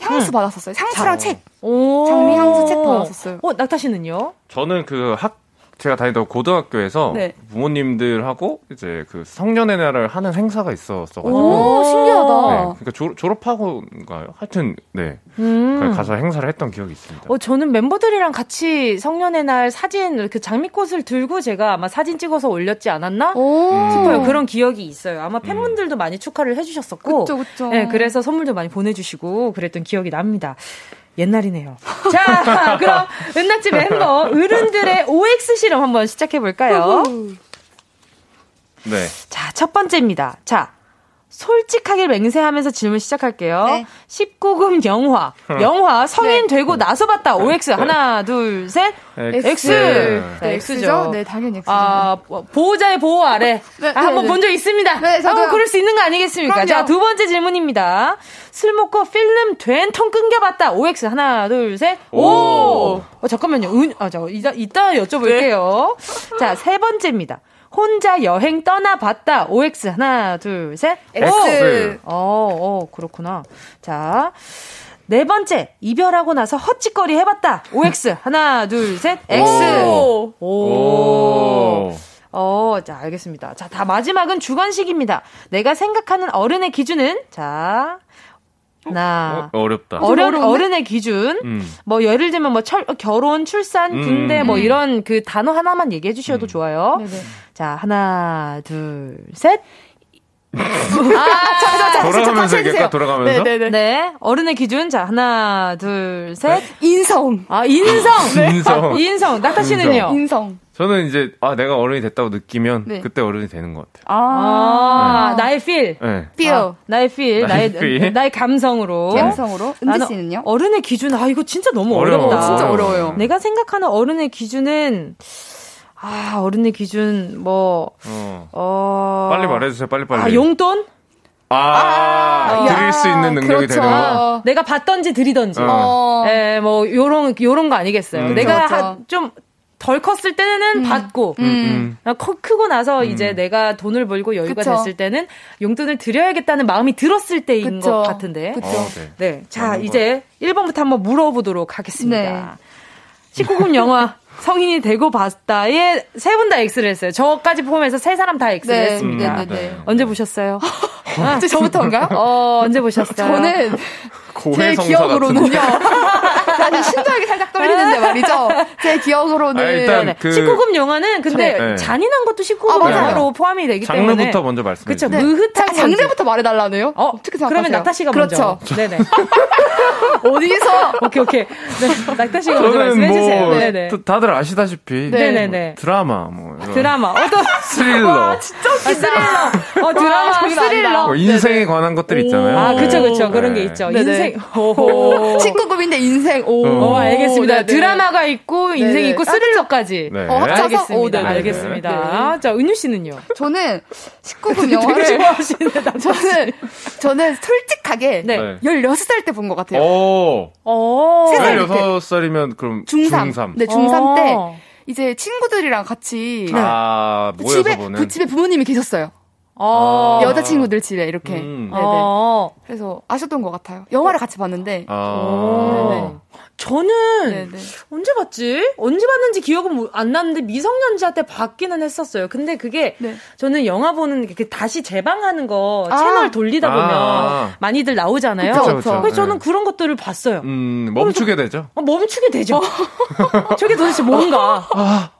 향수 받았었어요. 향수랑 책. 오. 장미 향수 책 받았었어요. 어, 낙타 씨는요? 저는 그 학 제가 다니던 고등학교에서 네. 부모님들하고 이제 그 성년의 날을 하는 행사가 있었어가지고 오, 신기하다. 네, 그러니까 졸, 졸업하고인가요? 하여튼 네 음. 가서 행사를 했던 기억이 있습니다. 어, 저는 멤버들이랑 같이 성년의 날 사진, 그 장미꽃을 들고 제가 아마 사진 찍어서 올렸지 않았나? 오. 싶어요. 그런 기억이 있어요. 아마 팬분들도 많이 축하를 해주셨었고. 그쵸, 그쵸. 네, 그래서 선물도 많이 보내주시고 그랬던 기억이 납니다. 옛날이네요. 자, (laughs) 그럼 은낙지 멤버 어른들의 OX 실험 한번 시작해 볼까요? 네. 자, 첫 번째입니다. 자, 솔직하게 맹세하면서 질문 시작할게요. 네. 19금 영화. 영화 성인 되고 나서 봤다. OX. 하나, 둘, 셋. X. X. 네. 네, X죠? X죠. 네, 당연히 X죠. 아, 보호자의 보호 아래. 네, 아, 한번 네, 본적 있습니다. 네, 저도요. 한번 그럴 수 있는 거 아니겠습니까? 그럼요. 자, 두 번째 질문입니다. 술 먹고 필름 된통 끊겨봤다. OX. 하나, 둘, 셋. 오! 오. 어, 잠깐만요. 은, 아, 저, 이따, 이따 여쭤볼게요. 자, 세 번째입니다. 혼자 여행 떠나봤다. OX. 하나, 둘, 셋. X. 어, 어, 그렇구나. 자. 네 번째, 이별하고 나서 헛짓거리 해봤다. OX. 하나, 둘, 셋. X. 오. 오. 오. 어, 자, 알겠습니다. 자, 다 마지막은 주관식입니다. 내가 생각하는 어른의 기준은, 자, 하 나. 어, 어렵다. 어른, 어른의 기준. 음. 뭐, 예를 들면 뭐, 철, 결혼, 출산, 음. 군대, 뭐, 이런 그 단어 하나만 얘기해 주셔도 좋아요. 네네. 자, 하나, 둘, 셋. 돌아가면서 얘기할까? 어? 돌아가면서? 네네네. 네. 어른의 기준. 자, 하나, 둘, 셋. 인성. 아, 인성. 네. (laughs) 인성. 인성. 낙타 씨는요? 인성. 저는 이제 아 내가 어른이 됐다고 느끼면 네. 그때 어른이 되는 것 같아요. 아, 나의 필. 네. feel. 아, 나의 필. 나의 나의. 나의 감성으로. 감성으로. 은지 씨는요? 어른의 기준. 아, 이거 진짜 너무 어려워. 어렵다. 진짜 어려워요. 내가 생각하는 어른의 기준은, 아, 어른의 기준, 뭐, 어. 어. 빨리 말해주세요. 빨리 빨리. 아, 용돈? 아, 아, 드릴 수 있는 능력이 그렇죠. 되는 거. 어. 내가 받던지 드리던지. 어. 어. 예, 뭐, 요런, 요런 거 아니겠어요. 음. 내가 그렇죠. 한- 좀, 덜 컸을 때는 받고, 음. 아, 커, 크고 나서 이제 내가 돈을 벌고 여유가 그쵸. 됐을 때는 용돈을 드려야겠다는 마음이 들었을 때인 그쵸. 것 같은데. 그쵸. 어, 네. 네. 자, 이제 1번부터 한번 물어보도록 하겠습니다. 네. 19금 영화 성인이 되고 봤다에 세 분 다 X를 했어요. 저까지 포함해서 세 사람 다 X를 네, 했습니다. 네, 네, 네. 언제 보셨어요? (laughs) 저부터인가요? 어, 언제 보셨어요? 저는 제 기억으로는요. 사실 심장이 (laughs) 살짝 떨리는데 말이죠. 제 기억으로는 아, 일단 네. 그- 19금 영화는 근데 네. 잔인한 것도 19금 아, 맞아요. 영화로 포함이 되기 때문에 장르부터 먼저 말씀해 주세요. 무흐한 자, 장르부터 말해 달라네요. 어, 어떻게 생각하세요? 그러면 낙타 씨가 그렇죠. 먼저. (laughs) 네네. (laughs) 어디서 오케이 오케이. 네, 낙타 씨가 먼저 말씀해 주세요. 뭐 네네. 또 다들 아시다시피 네. 뭐 네네. 드라마 뭐 이런 드라마 어떤 스릴러 진짜 스릴러. 어 드라마 스릴러. 뭐 인생에 관한 것들 있잖아요. 아 그쵸 그쵸 그런 게 네. 있죠. 네네. 인생. 오호. 19금인데 인생, 오. 어 알겠습니다. 네네. 드라마가 있고 인생이 네네. 있고 스릴러까지. 네. 어, 합쳐서? 알겠습니다. 오, 네네. 알겠습니다. 자 은유 씨는요? 저는 (laughs) 19금 되게 영화를. 씨. 저는, 저는 솔직하게. 네. 네. 16살 때 본 것 같아요. 오. 어. 세 살. 16살이면 그럼 중3. 중3. 네, 중3 때. 어. 이제 친구들이랑 같이. 아, 그 모여서 집에, 보는. 그 집에 부모님이 계셨어요. 어. 여자친구들 집에 이렇게. 음. 네네. 어. 그래서 아셨던 것 같아요. 영화를 같이 봤는데. 아. 저는 네네. 언제 봤지? 언제 봤는지 기억은 뭐- 안 나는데 미성년자 때 봤기는 했었어요. 근데 그게 네. 저는 영화 보는 게 다시 재방하는 거 아. 채널 돌리다 보면 아. 많이들 나오잖아요. 그쵸, 그쵸. 그래서 저는 네. 그런 것들을 봤어요. 음, 멈추게 되죠. 어, 멈추게 되죠. (laughs) 저게 도대체 뭔가.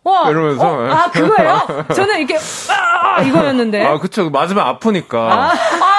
와, 이러면서. 어, 아, 그거예요? 저는 이렇게, (laughs) 아, 이거였는데. 아, 그쵸. 맞으면 아프니까.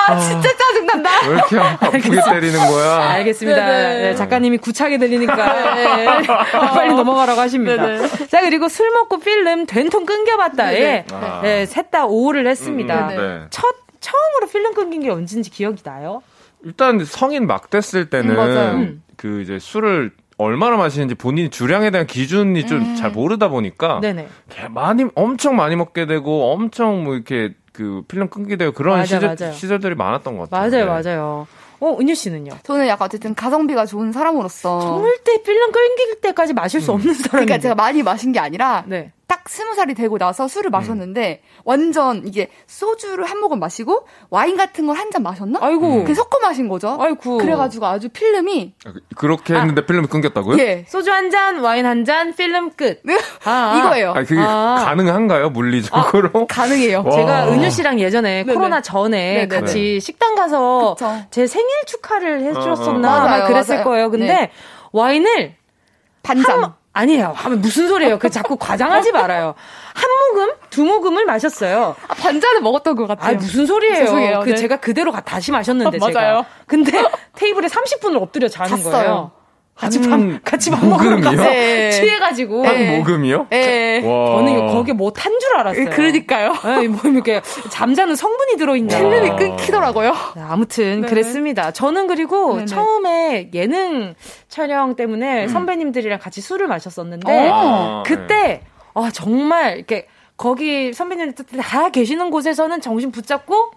아, 진짜 짜증 난다. 왜 이렇게 아프게 때리는 거야? 알겠습니다. 네네. 네, 작가님이 구차게 들리니까 네, (laughs) 빨리 넘어가라고 하십니다. 네네. 자 그리고 술 먹고 필름 된통 끊겨봤다에 네네. 아. 네, 셋다 오를 했습니다. 음, 네. 첫 처음으로 필름 끊긴 게 언제인지 기억이 나요? 일단 성인 막 됐을 때는 음. 음. 그 이제 술을 얼마나 마시는지 본인 주량에 대한 기준이 좀잘 모르다 보니까 네네. 개- 많이 엄청 많이 먹게 되고 엄청 뭐 이렇게 그 필름 끊기게 되고 그런 맞아, 시절, 맞아요. 시절들이 많았던 것 같아요. 맞아요, 네. 맞아요. 어, 은유 씨는요? 저는 약간 어쨌든 가성비가 좋은 사람으로서. 절대 필름 끊길 때까지 마실 수 없는 사람인데. 그러니까 제가 많이 마신 게 아니라 네. 딱딱 스무 살이 되고 나서 술을 마셨는데 완전 이게 소주를 한 모금 마시고 와인 같은 걸 한 잔 마셨나? 아이고. 그 섞어 마신 거죠. 아이고. 그래가지고 아주 필름이 그렇게 했는데 필름이 끊겼다고요? 예 소주 한 잔, 와인 한 잔, 필름 끝. 아, (laughs) 이거예요. 아니, 그게 아. 가능한가요? 물리적으로? 가능해요. 와. 제가 은유 씨랑 예전에 네네. 코로나 전에 네네. 같이 식당 가서 그쵸. 제 생일 축하를 해주셨었나 어, 어. 아마 맞아요, 그랬을 맞아요. 거예요. 근데 네. 와인을 반잔. 한, 아니에요. 하면 무슨 소리예요? 그 자꾸 과장하지 말아요. 한 모금, 두 모금을 마셨어요. 아, 반잔을 먹었던 것 같아요. 아 무슨 소리예요? 죄송해요. 그 네. 제가 그대로 가- 다시 마셨는데 (laughs) 제가. 맞아요. 근데 (laughs) 테이블에 30분을 엎드려 자는 잤어요. 거예요. 같이 밥한 같이 밥 먹으러? 가서 네. 취해가지고. 한 네. 모금이요? 예. 와. 저는 거기에 뭐 탄 줄 알았어요. 그러니까요. 예, 뭐 이렇게 잠자는 성분이 들어있나. 필름이 끊기더라고요. 네, 아무튼 네네. 그랬습니다. 저는 그리고 네네. 처음에 예능 촬영 때문에 선배님들이랑 같이 술을 마셨었는데 아, 그때 아 정말 이렇게 거기 선배님들 다 계시는 곳에서는 정신 붙잡고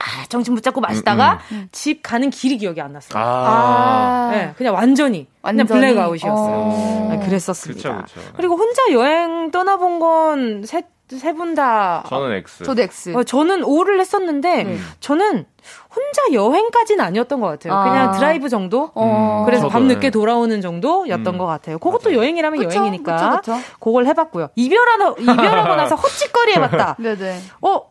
아 정신 붙잡고 마시다가 집 가는 길이 기억이 안 났어요. 아. 네, 그냥 완전히, 그냥 완전히? 블랙아웃이었어요. 어. 네, 그랬었습니다. 그쵸, 그쵸. 리고 혼자 여행 떠나본 건세 세분 다. 저는 X. 저도 X. 어, 저는 O를 했었는데 네. 저는 혼자 여행까지는 아니었던 것 같아요. 아. 그냥 드라이브 정도. 어. 그래서 저도, 밤 늦게 네. 돌아오는 정도였던 음. 것 같아요. 그것도 여행이라면 그쵸, 여행이니까 그쵸, 그쵸. 그걸 해봤고요. 이별하고 이별하고 나서 헛짓거리 해봤다. 네네. (laughs) 어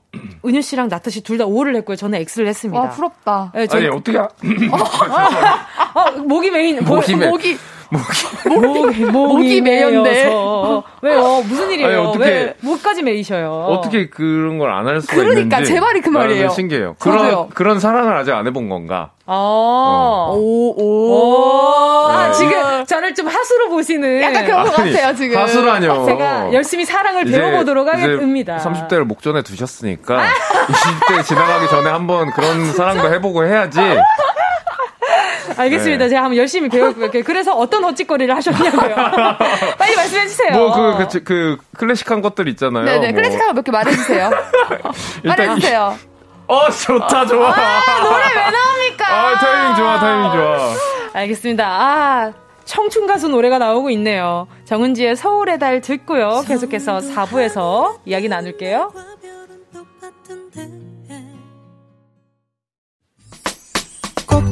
은유 씨랑 낙타 씨 둘다 O를 했고요. 저는 X를 했습니다. 와 부럽다. 네, 저- 아니, 어떻게, 하- (laughs) 어, 목이 메인 목이 메- 목이 목이. 목이 목이. 메여서. (laughs) 왜요? 무슨 일이에요? 아니, 어떻게- 왜 목까지 메이셔요? 어떻게 그런 걸 안 할 수가 그러니까, 있는지. 제 말이 그 말이에요. 신기해요. 저도요. 그런, 그런 사랑을 아직 안 해본 건가? 아. 오, 오. 아, 네. 지금 저를 좀 하수로 보시는. 약간 그런 것 아니, 같아요 지금. 하수라뇨. 제가 열심히 사랑을 이제- 배워보도록 하겠습니다. 30대를 목전에 두셨으니까 20대 지나가기 전에 한번 그런 사랑도 해보고 해야지. (laughs) 알겠습니다. 네. 제가 한번 열심히 배워볼게요. 그래서 어떤 헛짓거리를 하셨냐고요. (laughs) 빨리 말씀해주세요. 뭐 그 그 그 클래식한 것들 있잖아요. 네네. 뭐. 클래식한 거 몇 개 말해주세요. (laughs) 말해주세요. 어 좋다 좋아. 노래 왜 나옵니까? 아 타이밍 좋아 타이밍 좋아. 알겠습니다. 아. 청춘 가수 노래가 나오고 있네요. 정은지의 서울의 달 듣고요. 계속해서 4부에서 이야기 나눌게요.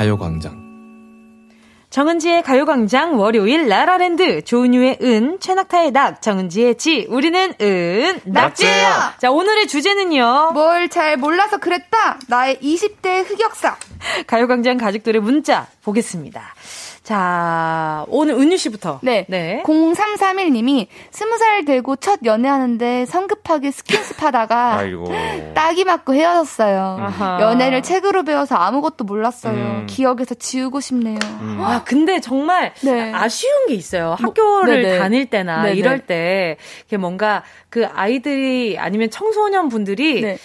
가요광장. 정은지의 가요광장 월요일 라라랜드 조은유의 은 최낙타의 낙 정은지의 지 우리는 은 낙지예요. 자 오늘의 주제는요. 뭘 잘 몰라서 그랬다. 나의 20대 흑역사. 가요광장 가족들의 문자 보겠습니다. 자 오늘 은유 씨부터. 네. 네. 0331님이 20살 되고 첫 연애하는데 성급하게 스킨십 하다가 아이고. 딱이 맞고 헤어졌어요. 아하. 연애를 책으로 배워서 아무것도 몰랐어요. 음. 기억에서 지우고 싶네요. 아, 근데 정말 네. 아쉬운 게 있어요. 학교를 네네. 다닐 때나 네네. 이럴 때, 이게 뭔가 그 아이들이 아니면 청소년 분들이 네.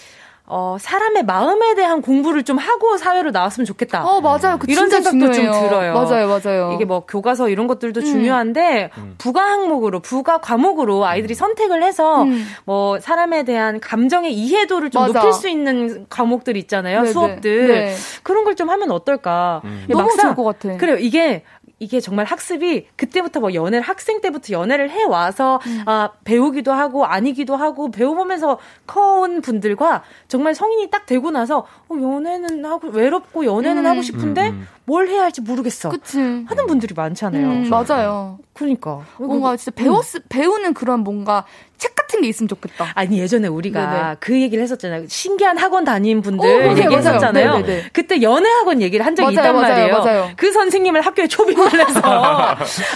어, 사람의 마음에 대한 공부를 좀 하고 사회로 나왔으면 좋겠다. 어, 맞아요. 그 이런 진짜 생각도 중요해요. 좀 들어요. 맞아요, 맞아요. 이게 뭐 교과서 이런 것들도 음. 중요한데 부가 항목으로 부가 과목으로 아이들이 선택을 해서 음. 뭐 사람에 대한 감정의 이해도를 좀 맞아. 높일 수 있는 과목들 있잖아요 네네. 수업들 네. 그런 걸 좀 하면 어떨까 근데 너무 좋을 것 같아. 그래요 이게 이게 정말 학습이 그때부터 뭐 연애를 학생 때부터 연애를 해 와서 음. 아 배우기도 하고 아니기도 하고 배워보면서 커온 분들과 정말 성인이 딱 되고 나서 어, 연애는 하고 외롭고 연애는 음. 하고 싶은데 뭘 해야 할지 모르겠어 그치. 하는 분들이 많잖아요. 음, 맞아요. 그러니까 뭔가 진짜 배웠, 배우는 그런 뭔가 책 같은 게 있으면 좋겠다. 아니 예전에 우리가 네네. 그 얘기를 했었잖아요. 신기한 학원 다닌 분들 어, 맞아요, 얘기했었잖아요. 맞아요. 그때 연애 학원 얘기를 한 적이 맞아요, 있단 맞아요, 말이에요. 맞아요. 그 선생님을 학교에 초빙을 (laughs) 해서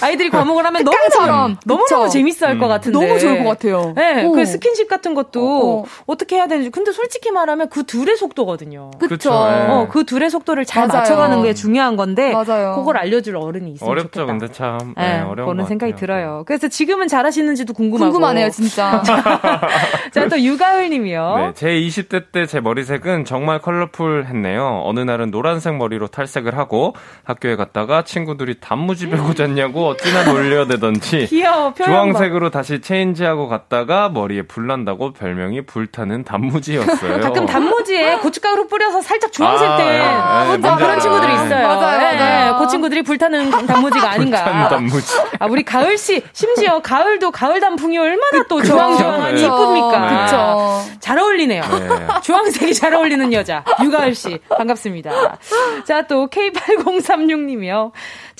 아이들이 과목을 하면 너무 특강처럼. 너무 너무 그쵸? 재밌어할 것 같은데 너무 좋을 것 같아요. 네, 어. 그 스킨십 같은 것도 어, 어. 어, 떻게 해야 되는지. 근데 솔직히 말하면 그 둘의 속도거든요. 그쵸. 그쵸, 예. 어, 그 둘의 속도를 잘 맞아요. 맞춰가는 게 중요 한 건데 맞아요. 그걸 알려줄 어른이 있으면 어렵죠, 좋겠다. 근데 참. 네, 네, 어려운 거는 것 생각이 같아요. 들어요. 그래서 지금은 잘하시는지도 궁금하고. 궁금하네요, 진짜. (laughs) 자, 또 유가을님이요. 네, 제 20대 때 제 머리색은 정말 컬러풀했네요. 어느 날은 노란색 머리로 탈색을 하고 학교에 갔다가 친구들이 단무지 베고 잤냐고 어찌나 놀려대던지 (laughs) 귀여워. 주황색으로 다시 체인지하고 갔다가 머리에 불난다고 별명이 불타는 단무지였어요. 가끔 단무지에 고춧가루 뿌려서 살짝 주황색 아, 된 네, 아, 뭔지 그런 알아요. 친구들이 네. 있어요. 맞아요, 네, 맞아요. 그 친구들이 불타는 단무지가 (laughs) 아닌가. 불타는 단무지. 아, 우리 가을 씨, 심지어 가을도 가을 단풍이 얼마나 또. 주황주황하니 네. 이쁩니까? 그쵸. 잘 어울리네요. 네. (laughs) 주황색이 잘 어울리는 여자. 유가을 씨. 반갑습니다. 자, 또 K8036님이요.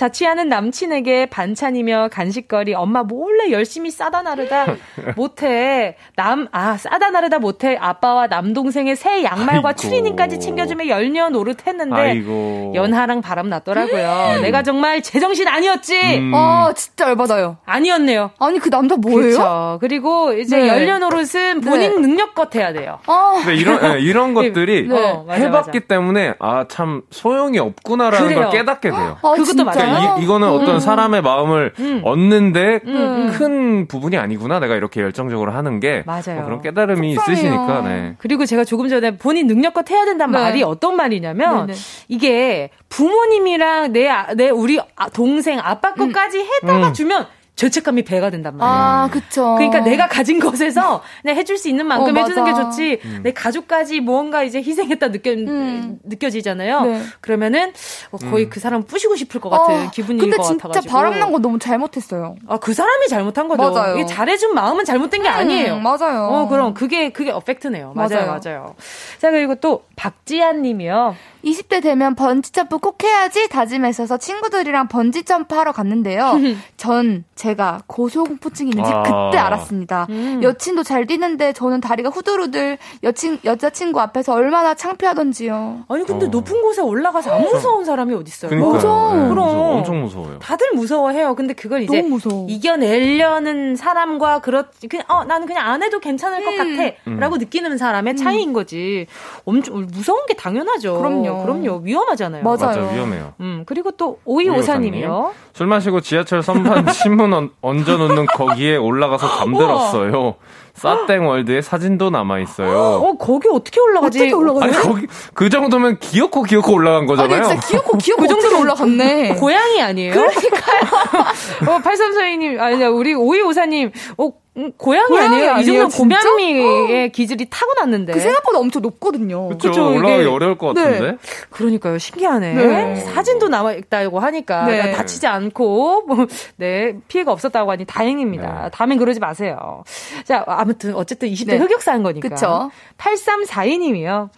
자취하는 남친에게 반찬이며 간식거리 엄마 몰래 열심히 싸다 나르다 (laughs) 못해. 남, 아, 싸다 나르다 못해. 아빠와 남동생의 새 양말과 아이고. 추리닝까지 챙겨주며 열녀 노릇했는데 아이고. 연하랑 바람 났더라고요. 내가 정말 제정신 아니었지. 음. 아, 진짜 열받아요. 아니었네요. 아니, 그 남자 뭐예요? 그렇죠. 그리고 이제 네. 열녀 노릇은 본인 네. 능력껏 해야 돼요. 아, 근데 이런 예, 이런 (laughs) 것들이 네. 해봤기. 때문에 아 참 소용이 없구나라는 그래요. 걸 깨닫게 돼요. 아, 그것도? 맞아요. 그러니까 이, 이거는 어떤 사람의 마음을 음. 얻는데 음. 큰 부분이 아니구나. 내가 이렇게 열정적으로 하는 게 맞아요. 뭐 그런 깨달음이 속상해요. 있으시니까. 네. 그리고 제가 조금 전에 본인 능력껏 해야 된다는 네. 말이 어떤 말이냐면 네네. 이게 부모님이랑 내, 아- 내 우리 아- 동생 아빠 것까지 해다가 음. 주면 죄책감이 배가 된단 말이에요. 아, 그쵸. 그러니까 내가 가진 것에서 그냥 해줄 수 있는 만큼 어, 해주는 게 맞아. 좋지 음. 내 가족까지 무언가 이제 희생했다 느껴 음. 느껴지잖아요. 네. 그러면은 어, 거의 음. 그 사람 뿌시고 싶을 것 같은 어, 기분인 근데 것 진짜 같아가지고. 바람난 거 너무 잘못했어요. 아, 그 사람이 잘못한 거죠. 맞아요. 이게 잘해준 마음은 잘못된 게 아니에요. 음, 맞아요. 어, 그럼 그게, 그게 어펙트네요. 맞아요, 맞아요. 맞아요. 자, 그리고 또, 박지한 님이요. 20대 되면 번지 점프 꼭 해야지 다짐했어서 친구들이랑 번지 점프 하러 갔는데요. (laughs) 전 제가 고소공포증 있는지 아. 그때 알았습니다. 음. 여친도 잘 뛰는데 저는 다리가 후들후들 여친 여자친구 앞에서 얼마나 창피하던지요. 아니, 근데 어. 높은 곳에 올라가서 안 무서운 사람이 어딨어요? 그러니까요. 맞아. 네, 그럼. 무서워. 엄청 무서워요. 다들 무서워해요. 근데 그걸 이제. 이겨내려는 사람과 그렇 그냥 어 나는 그냥 안 해도 괜찮을 것 음. 같아라고 느끼는 사람의 차이인 거지. 엄청 무서운 게 당연하죠. 그럼요. 그럼요. 위험하잖아요. 맞아요. 맞아 위험해요. 음 그리고 또 오이오사님이요. 술 마시고 지하철 선반 (laughs) 신문 얹- 얹어놓는 거기에 올라가서 (gasps) 잠들었어요. 싸땡 월드에 사진도 남아 있어요. 어 거기 어떻게 올라가지? 어떻게 올라가요? 아니 거기 그 정도면 기어코 기어코 올라간 아니 거잖아요. 진짜 귀엽고 귀엽고 그 정도로 올라갔네. 고양이 아니에요? 그러니까요. (laughs) 어, 8342님, 아니, 우리 오이오사님, 어, 음, 고양이, 고양이 아니에요? 이 아니에요, 정도면 진짜? 고양이의 기질이 타고났는데. 그 생각보다 엄청 높거든요. 그쵸, 올라가기 이게- 어려울 것 네. 같은데. 그러니까요, 신기하네. 네. 사진도 남아 있다고 하니까, 네. 그러니까 다치지 않고, 뭐, 네, 피해가 없었다고 하니 다행입니다. 네. 다음엔 그러지 마세요. 자, 아 무튼, 어쨌든 20대 네. 흑역사인 거니까. 그쵸. 8342님이요.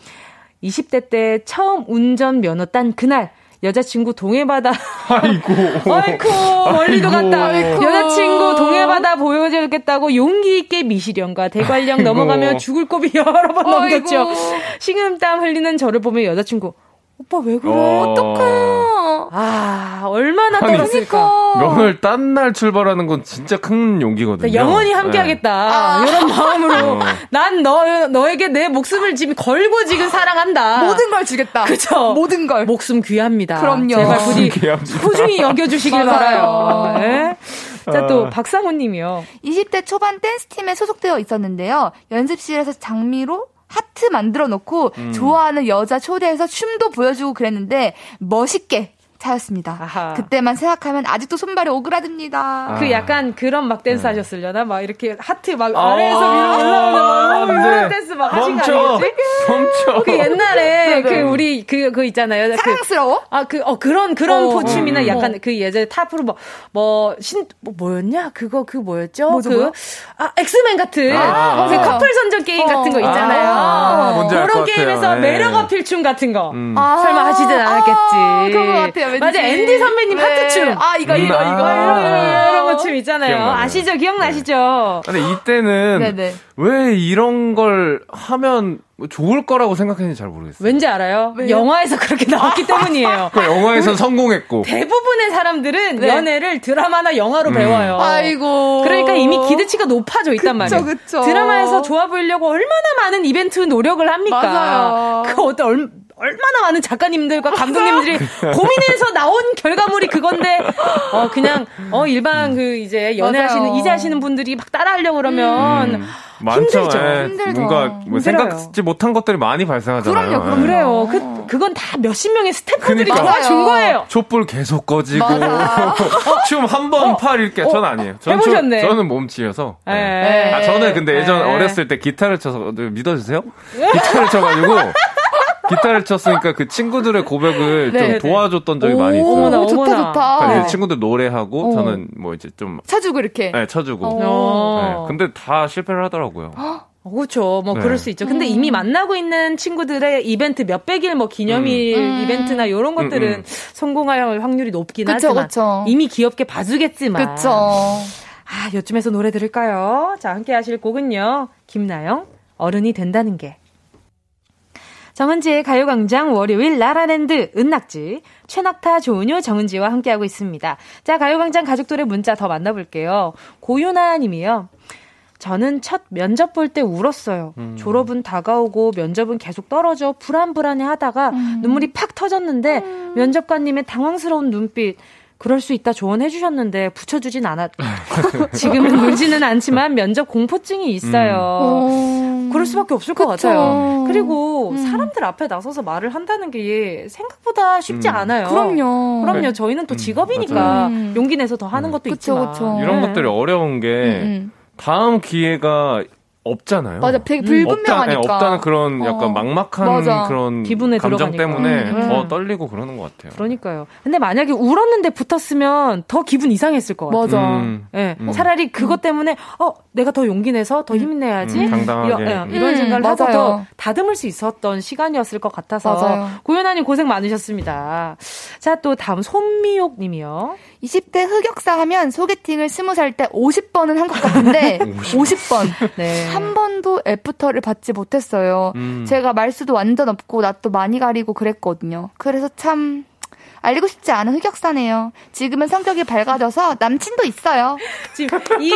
20대 때 처음 운전 면허 딴 그날, 여자친구 동해바다 아이고. (laughs) 아이고 멀리도. 갔다 아이고. 여자친구 동해바다 보여주겠다고 용기 있게 미시령과 대관령 아이고. 넘어가며 죽을 고비 여러 번. 넘겼죠 식은땀 흘리는 저를 보며 여자친구 오빠 왜 그래 어. 어떡해요. 아 얼마나 떨었을까 면허를 딴날 출발하는 건 진짜 큰 용기거든요. 영원히 네. 함께하겠다 이런 마음으로 어. 난 너 너에게 내 목숨을 지금 걸고 지금 사랑한다 모든 걸 주겠다. 그쵸 모든 걸. 목숨 귀합니다 그럼요. 제발 부디. 소중히 여겨주시길. 바라요 네. 자또 아. 박상호님이요 20대 초반 댄스팀에 소속되어 있었는데요. 연습실에서 장미로 하트 만들어 놓고 음. 좋아하는 여자 초대해서 춤도 보여주고 그랬는데 멋있게 차였습니다. 아하. 그때만 생각하면 아직도 손발이 오그라듭니다. 아. 그 약간 그런 막 댄스 하셨으려나? 막 이렇게 하트 막 아, 아래에서 위로 올라오는 돼. 이런 댄스 막 하신 거 멈춰. 아니겠지? 멈춰. 그 옛날에 네 네. 그 우리 그, 그 있잖아요. 그, 사랑스러워? 아, 그, 어, 그런, 그런 어, 포춤이나 음, 약간 그 예전에 탑으로 뭐, 뭐, 신, 뭐, 뭐였냐? 그거, 그 뭐였죠? 뭐죠, 그, 뭐요? 아, 엑스맨 같은, 아, 그 맞아요. 커플 선전 게임 어. 같은 거 있잖아요. 아, 그런. 게임에서 네. 매력 어필 춤 같은 거. 음. 아, 설마 하시진 않았겠지. 아, 그런 것 같아요. 왠지. 맞아, 앤디 선배님 네. 하트춤. 아, 이거, 이거, 음, 이거. 아. 이런, 이런 거춤 있잖아요. 기억나네요. 아시죠? 기억나시죠? 근데 이때는 네네. 왜 이런 걸 하면 좋을 거라고 생각했는지 잘 모르겠어요. 왠지 알아요? 왜요? 영화에서 그렇게 나왔기 때문이에요. 그 영화에서 성공했고. 대부분의 사람들은 네. 연애를 드라마나 영화로 음. 배워요. 아이고. 그러니까 이미 기대치가 높아져 있단 그쵸, 말이에요. 그쵸. 드라마에서 좋아 보이려고 얼마나 많은 이벤트 노력을 합니까? 맞아요. 그 어떤 얼, 얼마나 많은 작가님들과 감독님들이 (laughs) 고민해서 나온 결과물이 그건데 어 그냥 어 일반 그 이제 연애하시는 맞아요. 이제 하시는 분들이 막 따라하려고 그러면 음, 많죠. 힘들죠. 예, 힘들죠. 뭔가 뭐 힘들어요. 생각지 못한 것들이 많이 발생하잖아요. 그럼요. 예. 그래요. 그 그건 다 몇십 명의 스태프들이 그러니까. 도와준 거예요. 촛불 계속 꺼지고. (laughs) 춤 한 번팔 이렇게 전 아니에요. 전 춤- 해보셨네. 저는 몸치여서. 예. 예. 아 저는 근데 예전 예. 어렸을 때 기타를 쳐서 믿어주세요. 기타를 쳐가지고 (laughs) 기타를 쳤으니까 그 친구들의 고백을 네, 좀 네. 도와줬던 적이 많이 있어요. 어머나, 오, 좋다, 어머나. 좋다. 그러니까 친구들 노래하고 어. 저는 뭐 이제 좀 쳐주고 이렇게. 네, 쳐주고. 어. 네, 근데 다 실패를 하더라고요. 어, 그렇죠. 뭐 네. 그럴 수 있죠. 근데 이미 만나고 있는 친구들의 이벤트 몇백일 뭐 기념일 음. 이벤트나 이런 것들은 음, 음. 성공할 확률이 높긴 그쵸, 하지만 그쵸. 이미 귀엽게 봐주겠지만 그쵸. 아, 요쯤에서 노래 들을까요? 자, 함께 하실 곡은요. 김나영, 어른이 된다는 게. 정은지의 가요광장 월요일 라라랜드 은낙지 최낙타 조은유 정은지와 함께하고 있습니다. 자 가요광장 가족들의 문자 더 만나볼게요. 고윤아 님이요. 저는 첫 면접 볼 때 울었어요. 졸업은 다가오고 면접은 계속 떨어져 불안불안해 하다가 눈물이 팍 터졌는데 면접관님의 당황스러운 눈빛 그럴 수 있다 조언해 주셨는데 붙여주진 않았. (laughs) 지금은 울지는 않지만 면접 공포증이 있어요. 음. 그럴 수밖에 없을 것 그쵸. 같아요. 그리고 음. 사람들 앞에 나서서 말을 한다는 게 생각보다 쉽지 음. 않아요. 그럼요. 그럼요. 네. 저희는 또 음, 직업이니까. 음. 용기 내서 더 하는 것도 그쵸, 있지만. 그쵸. 이런 네. 것들이 어려운 게 음, 음. 다음 기회가 없잖아요. 맞아, 되게 음. 불분명하니까. 없다, 네, 없다는 그런 약간 어. 막막한 맞아. 그런 기분에 감정 들어가니까. 때문에 음. 더 음. 떨리고 그러는 것 같아요. 그러니까요. 근데 만약에 울었는데 붙었으면 더 기분 이상했을 것 같아요. 맞아. 음, 예, 음. 차라리 그것 때문에 어 내가 더 용기 내서 더 힘내야지 음, 당당하게. 이런, 예, 이런 음, 생각을 하고 맞아요. 더 다듬을 수 있었던 시간이었을 것 같아서 맞아요. 고현아님 고생 많으셨습니다. 자 또 다음 손미옥님이요. 20대 흑역사 하면 소개팅을 20살 때 50번은 한 것 같은데 (laughs) 50번. 네. 한 번도 애프터를 받지 못했어요. 음. 제가 말수도 완전 없고 낯도 많이 가리고 그랬거든요. 그래서 참 알리고 싶지 않은 흑역사네요. 지금은 성격이 밝아져서 남친도 있어요. (laughs) 지금 이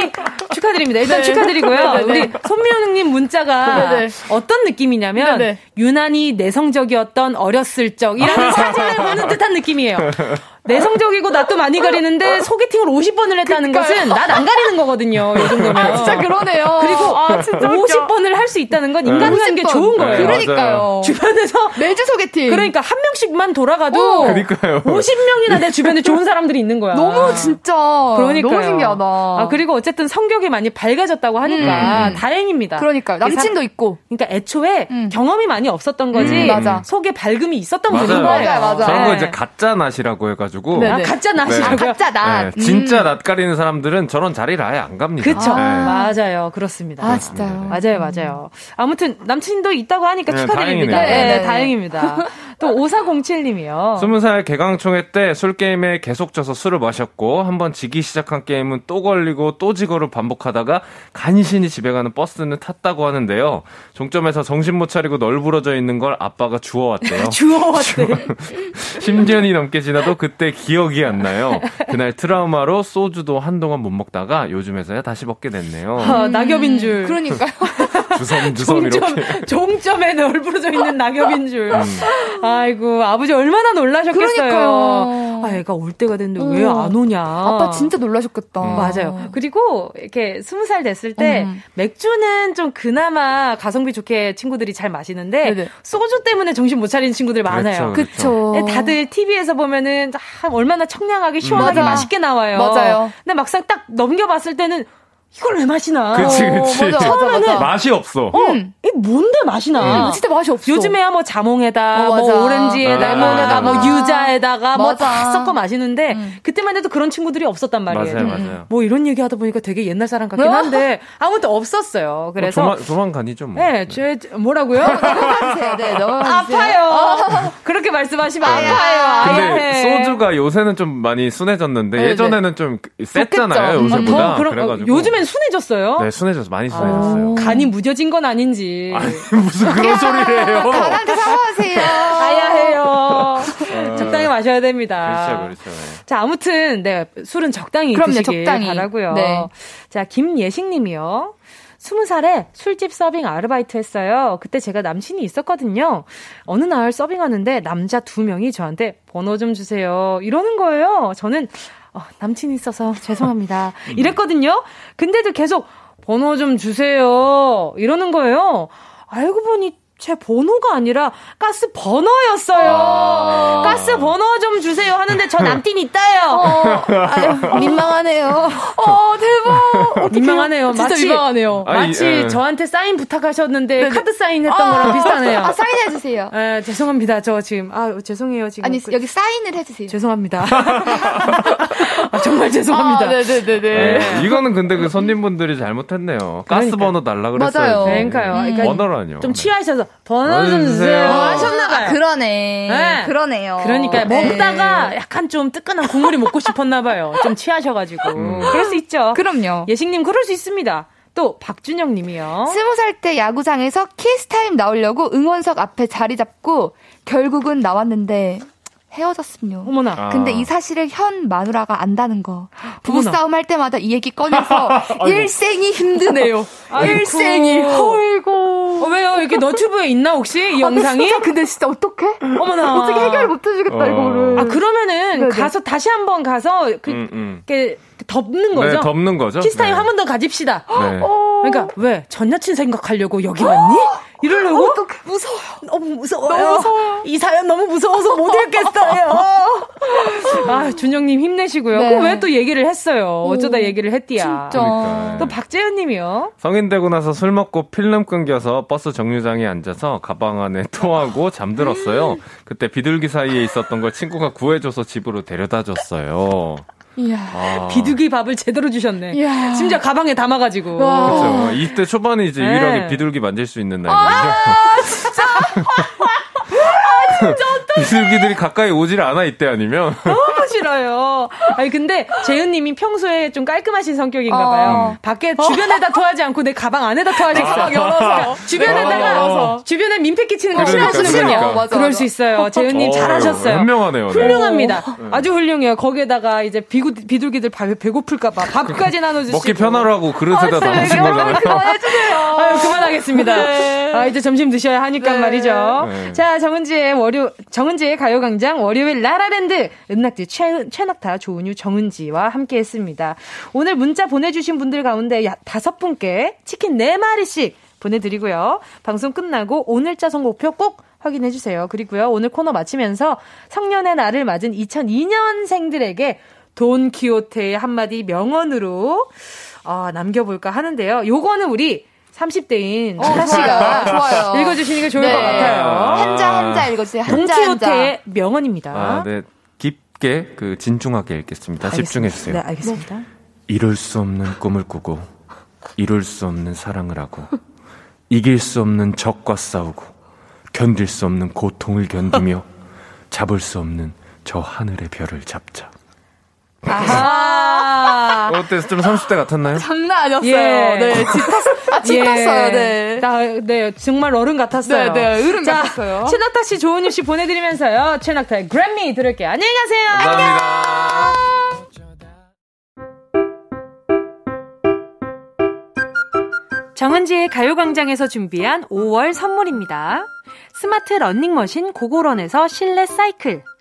축하드립니다. 일단 네. 축하드리고요. 네네. 우리 손미호님 문자가 네네. 어떤 느낌이냐면 네네. 유난히 내성적이었던 어렸을 적이라는 사진을 보는 듯한 느낌이에요. (laughs) 내성적이고 낯도 많이 가리는데 소개팅을 50번을 했다는 것은 낯안 가리는 거거든요. 이 정도면. 아, 진짜 그러네요. 그리고 아, 진짜 웃겨. 50번을 할 수 있다는 건 인간이라는 게 50번. 좋은 거예요. 네, 그러니까요. 주변에서 매주 소개팅. 그러니까 한 명씩만 돌아가도 어. 그러니까요. 50명이나 내 주변에 좋은 사람들이 있는 거야. 너무 진짜 그러니까요. 너무 신기하다. 아, 그리고 어쨌든 성격이 많이 밝아졌다고 하니까 음. 다행입니다. 그러니까요. 남친도 있고. 그러니까 애초에 음. 경험이 많이 없었던 거지. 음, 맞아. 속에 밝음이 있었던 맞아요. 분인 거예요. 맞아요, 맞아요. 저런 거 네. 이제 가짜 낫이라고 해가지고 네, 아, 가짜 낫이라고요? 네. 가짜 나. 네, 진짜 낯 가리는 사람들은 저런 자리를 아예 안 갑니다. 그쵸. 네. 맞아요. 그렇습니다. 아, 진짜요. 맞아요, 맞아요. 아무튼 남친도 있다고 하니까 네, 축하드립니다. 다행이네요. 네, 네, 네. 다행입니다. (laughs) 또 5407님이요. 스무 살 개강총회 때 술 게임에 계속 져서 술을 마셨고 한 번 지기 시작한 게임은 또 걸리고 또 지고를 반복하다가 간신히 집에 가는 버스는 탔다고 하는데요. 종점에서 정신 못 차리고 널브러져 있는 걸 아빠가 주워왔대요. (laughs) 주워왔대. (laughs) 10년이 넘게 지나도 그때 기억이 안 나요. 그날 트라우마로 소주도 한동안 못 먹다가 요즘에서야 다시 먹게 됐네요. 어, 낙엽인 줄. 그러니까요. (laughs) 주섬주섬 종점, 이렇게. 종점에 널브러져 있는 낙엽인 줄. 음. 아이고, 아버지 얼마나 놀라셨겠어요. 그러니까요. 아, 애가 올 때가 됐는데 왜 어. 안 오냐. 아빠 진짜 놀라셨겠다. 음. 맞아요. 그리고 이렇게 스무 살 됐을 때 음. 맥주는 좀 그나마 가성비 좋게 친구들이 잘 마시는데 네네. 소주 때문에 정신 못 차리는 친구들 많아요. 그렇죠. 그쵸. 네, 다들 TV에서 보면은 아, 얼마나 청량하게 시원하게 맞아. 맛있게 나와요. 맞아요. 근데 막상 딱 넘겨봤을 때는 이걸 왜 마시나? 그치, 어, 그치. 맞아, 맞아, 맞아. 맛이 없어. 어, 음. 이 뭔데 맛이나? 아, 진짜 맛이 없어. 요즘에야 뭐 자몽에다, 어, 뭐. 오렌지에다, 아, 레몬에다, 뭐. 유자에다가 뭐 다. 섞어 마시는데 음. 그때만 해도 그런 친구들이 없었단 말이에요. 맞아요, 맞아요. 뭐 이런 얘기 하다 보니까 되게 옛날 사람 같긴 한데 아무튼 없었어요. 그래서 뭐 조만, 조만간이죠, 뭐. 네, 제 뭐라고요? (laughs) 넘어가주세요. 네, 넘어가주세요. 아파요. 그렇게 말씀하시면 아파요. 근데 아야해. 소주가 요새는 좀 많이 순해졌는데 네, 예전에는 좀 셌잖아요. 요새보다. 더 그런 그래가지고. 어, 요즘엔 순해졌어요. 네, 순해졌어. 많이 순해졌어요. 간이 무뎌진 건 아닌지. 무슨 그런 소리를 (laughs) 해요. 간한테 사과하세요. 아야해요. 적당히 마셔야 됩니다. 그렇죠, 그렇죠. 네. 자, 아무튼, 네, 술은 적당히 그럼요, 드시길 적당히. 바라고요. 네. 자, 김예식 님이요. 스무 살에 술집 서빙 아르바이트 했어요. 그때 제가 남친이 있었거든요. 어느 날 서빙하는데 남자 두 명이 저한테 번호 좀 주세요. 이러는 거예요. 저는 어, 남친이 있어서 (laughs) 죄송합니다. 이랬거든요. 근데도 계속 번호 좀 주세요. 이러는 거예요. 알고 보니 제 번호가 아니라 가스 버너였어요. 가스 버너 좀 주세요 하는데 저 남친 있다요. 아유, 민망하네요. 어, 대박. 민망하네요. 진짜 마치, 민망하네요. 마치 아니, 예. 저한테 사인 부탁하셨는데 네네. 카드 사인했던 거랑 비슷하네요. 아, 사인해 주세요. 예, 죄송합니다. 저 지금, 아, 죄송해요. 지금. 아니, 그- 여기 사인을 해주세요. 죄송합니다. (laughs) 아, 정말 죄송합니다. 아, 네네네네. 네, 이거는 근데 그 손님분들이 잘못했네요. 가스 그러니까요. 번호 달라 그랬어요. 맞아요. 그러니까요. 그러니까 번호라뇨. 좀 취하셔서 번호 좀 주세요. 주세요. 어, 하셨나봐요. 아, 그러네. 네. 그러네요. 그러니까 네. 먹다가 약간 좀 뜨끈한 국물이 먹고 싶었나 봐요. 좀 취하셔가지고. 그럴 수 있죠. 그럼요. 예식님 그럴 수 있습니다. 또 박준영 님이요. 스무 살 때 야구장에서 kiss time 나오려고 응원석 앞에 자리 잡고 결국은 나왔는데 헤어졌음요. 어머나. 아. 근데 이 사실을 현 마누라가 안다는 거. 부부싸움 할 때마다 이 얘기 꺼내서 (laughs) 일생이 힘드네요. 일생이. 어이고. 어, 왜요? 이렇게 너튜브에 있나 혹시 이 아, 영상이? 진짜 근데 진짜 어떡해? 어머나. 어떻게 해결 못 해주겠다 어. 이거를. 아 그러면은 네네. 가서 다시 한번 가서 그, 음, 음. 이렇게 덮는 거죠. 네, 덮는 거죠. kiss time 네. 한번 더 가집시다. 네. 그러니까 왜 전 여친 생각하려고 여기 왔니? 이러려고? 어떡해 무서워. 너무 무서워요. 너무 무서워요. 이 사연 너무 무서워서 못 읽겠어요. (laughs) 아, 준영님 힘내시고요. 네. 그럼 왜 또 얘기를 했어요? 어쩌다 얘기를 했디야. 진짜. 그러니까. 또 박재현 님이요. 성인 되고 나서 술 먹고 필름 끊겨서 버스 정류장에 앉아서 가방 안에 (laughs) 토하고 잠들었어요. 그때 비둘기 사이에 있었던 걸 친구가 구해줘서 집으로 데려다 줬어요. 이야. 아. 비둘기 밥을 제대로 주셨네. 이야. 심지어 가방에 담아가지고. 와. 그렇죠. 이때 초반에 이제 네. 유일하게 비둘기 만질 수 있는 날이거든요. (laughs) 비둘기들이 가까이 오질 않아 이때 아니면 너무 싫어요. 아니 근데 재은님이 평소에 좀 깔끔하신 성격인가 어. 봐요. 밖에 주변에다 토하지 않고 내 가방 안에다 토하셨어요. 가방 열어서. 주변에다가 어. 주변에 민폐 끼치는 거 그러니까, 싫어하시는군요. 그러니까. 맞아, 그럴. 수 있어요. 재은님 어, 잘하셨어요. 현명하네요. 네. 훌륭합니다. 아주 훌륭해요. 거기에다가 이제 비구, 비둘기들 밥, 배고플까봐 밥까지 나눠주시고. 먹기 편하라고 그릇에다 담으신 거잖아요. 그만해주세요. (laughs) 아유, 그만하겠습니다. 아, 이제 점심 드셔야 하니까 네. 말이죠. 네. 자, 정은지의 월요, 정은지의 가요광장 월요일 라라랜드 은낙지 최, 최낙타 조은유 정은지와 함께 했습니다. 오늘 문자 보내주신 분들 가운데 야- 다섯 분께 치킨 네마리씩 보내드리고요. 방송 끝나고 오늘자 선곡표 꼭 확인해주세요. 그리고요, 오늘 코너 마치면서 성년의 날을 맞은 2002년생들에게 돈 키호테의 한마디 명언으로 어, 남겨볼까 하는데요. 요거는 우리 30대인 어, 찬아 씨가 좋아요. 좋아요. 읽어주시는 게 좋을 네. 것 같아요. 한자 한자 읽어주세요. 한자 한자. 돈키호테의 명언입니다. 아, 네. 깊게 그 진중하게 읽겠습니다. 집중해 주세요. 네, 알겠습니다. 이룰 수 없는 꿈을 꾸고 이룰 수 없는 사랑을 하고 이길 수 없는 적과 싸우고 견딜 수 없는 고통을 견디며 잡을 수 없는 저 하늘의 별을 잡자. 아, (laughs) 어때? 좀 30대 같았나요? 장난 아니었어요. 예. 네, 집 탔, 아, 집 탔어요, 네. 나, 네, 정말 어른 같았어요. 네, 네, 어른 자, 같았어요. 최낙타 씨, 조은유 씨 보내드리면서요. 최낙타의 그래미 들을게요. 안녕히 가세요. 감사합니다. 정은지의 가요광장에서 준비한 5월 선물입니다. 스마트 러닝머신 고고런에서 실내 사이클,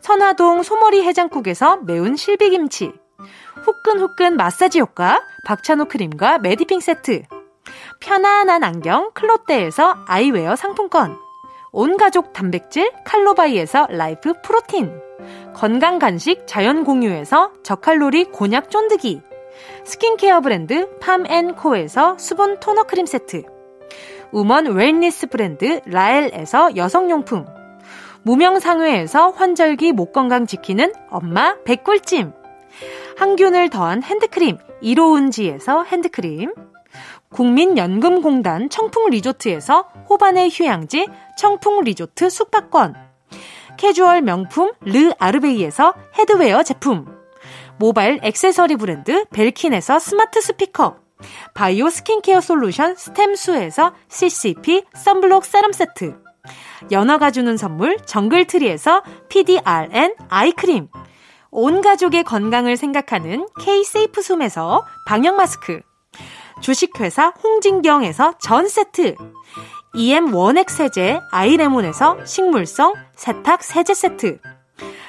선화동 소머리 해장국에서 매운 실비김치, 후끈후끈 마사지 효과 박찬호 크림과 메디핑 세트, 편안한 안경 클로떼에서 아이웨어 상품권, 온가족 단백질 칼로바이에서 라이프 프로틴, 건강 간식 자연 공유에서 저칼로리 곤약 쫀득이, 스킨케어 브랜드 팜앤코에서 수분 토너 크림 세트, woman wellness 브랜드 라엘에서 여성용품, 무명상회에서 환절기 목 건강 지키는 엄마 백꿀찜, 항균을 더한 핸드크림 이로운지에서 핸드크림, 국민연금공단 청풍리조트에서 호반의 휴양지 청풍리조트 숙박권. 캐주얼 명품 르 아르베이에서 headwear 제품. 모바일 액세서리 브랜드 벨킨에서 스마트 스피커. 바이오 스킨케어 솔루션 스템수에서 CCP 썬블록 세럼 세트 연어가 주는 선물 정글트리에서 PDRN 아이크림. 온 가족의 건강을 생각하는 K-세이프 숨에서 방역 마스크. 주식회사 홍진경에서 전 세트. EM 원액 세제 아이레몬에서 식물성 세탁 세제 세트.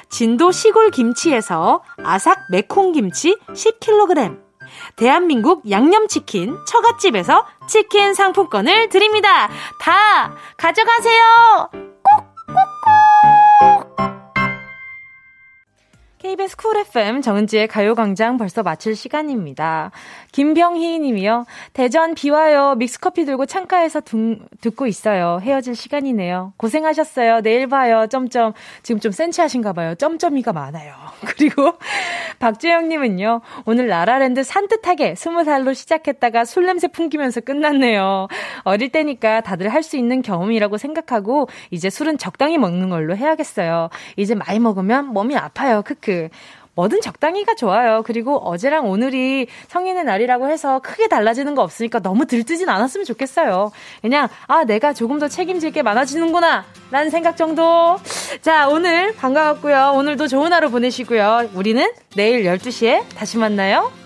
진도 시골 김치에서 아삭 매콩 김치 10kg 대한민국 양념치킨 처갓집에서 치킨 상품권을 드립니다. 다 가져가세요. KBS 쿨 FM 정은지의 가요광장 벌써 마칠 시간입니다. 김병희 님이요. 대전 비와요. 믹스커피 들고 창가에서 둥- 듣고 있어요. 헤어질 시간이네요. 고생하셨어요. 내일 봐요. 점점. 지금 좀 센치하신가 봐요. 점점이가 많아요. (laughs) 그리고 박재영 님은요. 오늘 라라랜드 산뜻하게 스무 살로 시작했다가 술 냄새 풍기면서 끝났네요. 어릴 때니까 다들 할 수 있는 경험이라고 생각하고 이제 술은 적당히 먹는 걸로 해야겠어요. 이제 많이 먹으면 몸이 아파요. 크 크. 뭐든 적당히가 좋아요. 그리고 어제랑 오늘이 성인의 날이라고 해서 크게 달라지는 거 없으니까 너무 들뜨진 않았으면 좋겠어요. 그냥, 아, 내가 조금 더 책임질 게 많아지는구나. 라는 생각 정도. 자, 오늘 반가웠고요. 오늘도 좋은 하루 보내시고요. 우리는 내일 12시에 다시 만나요.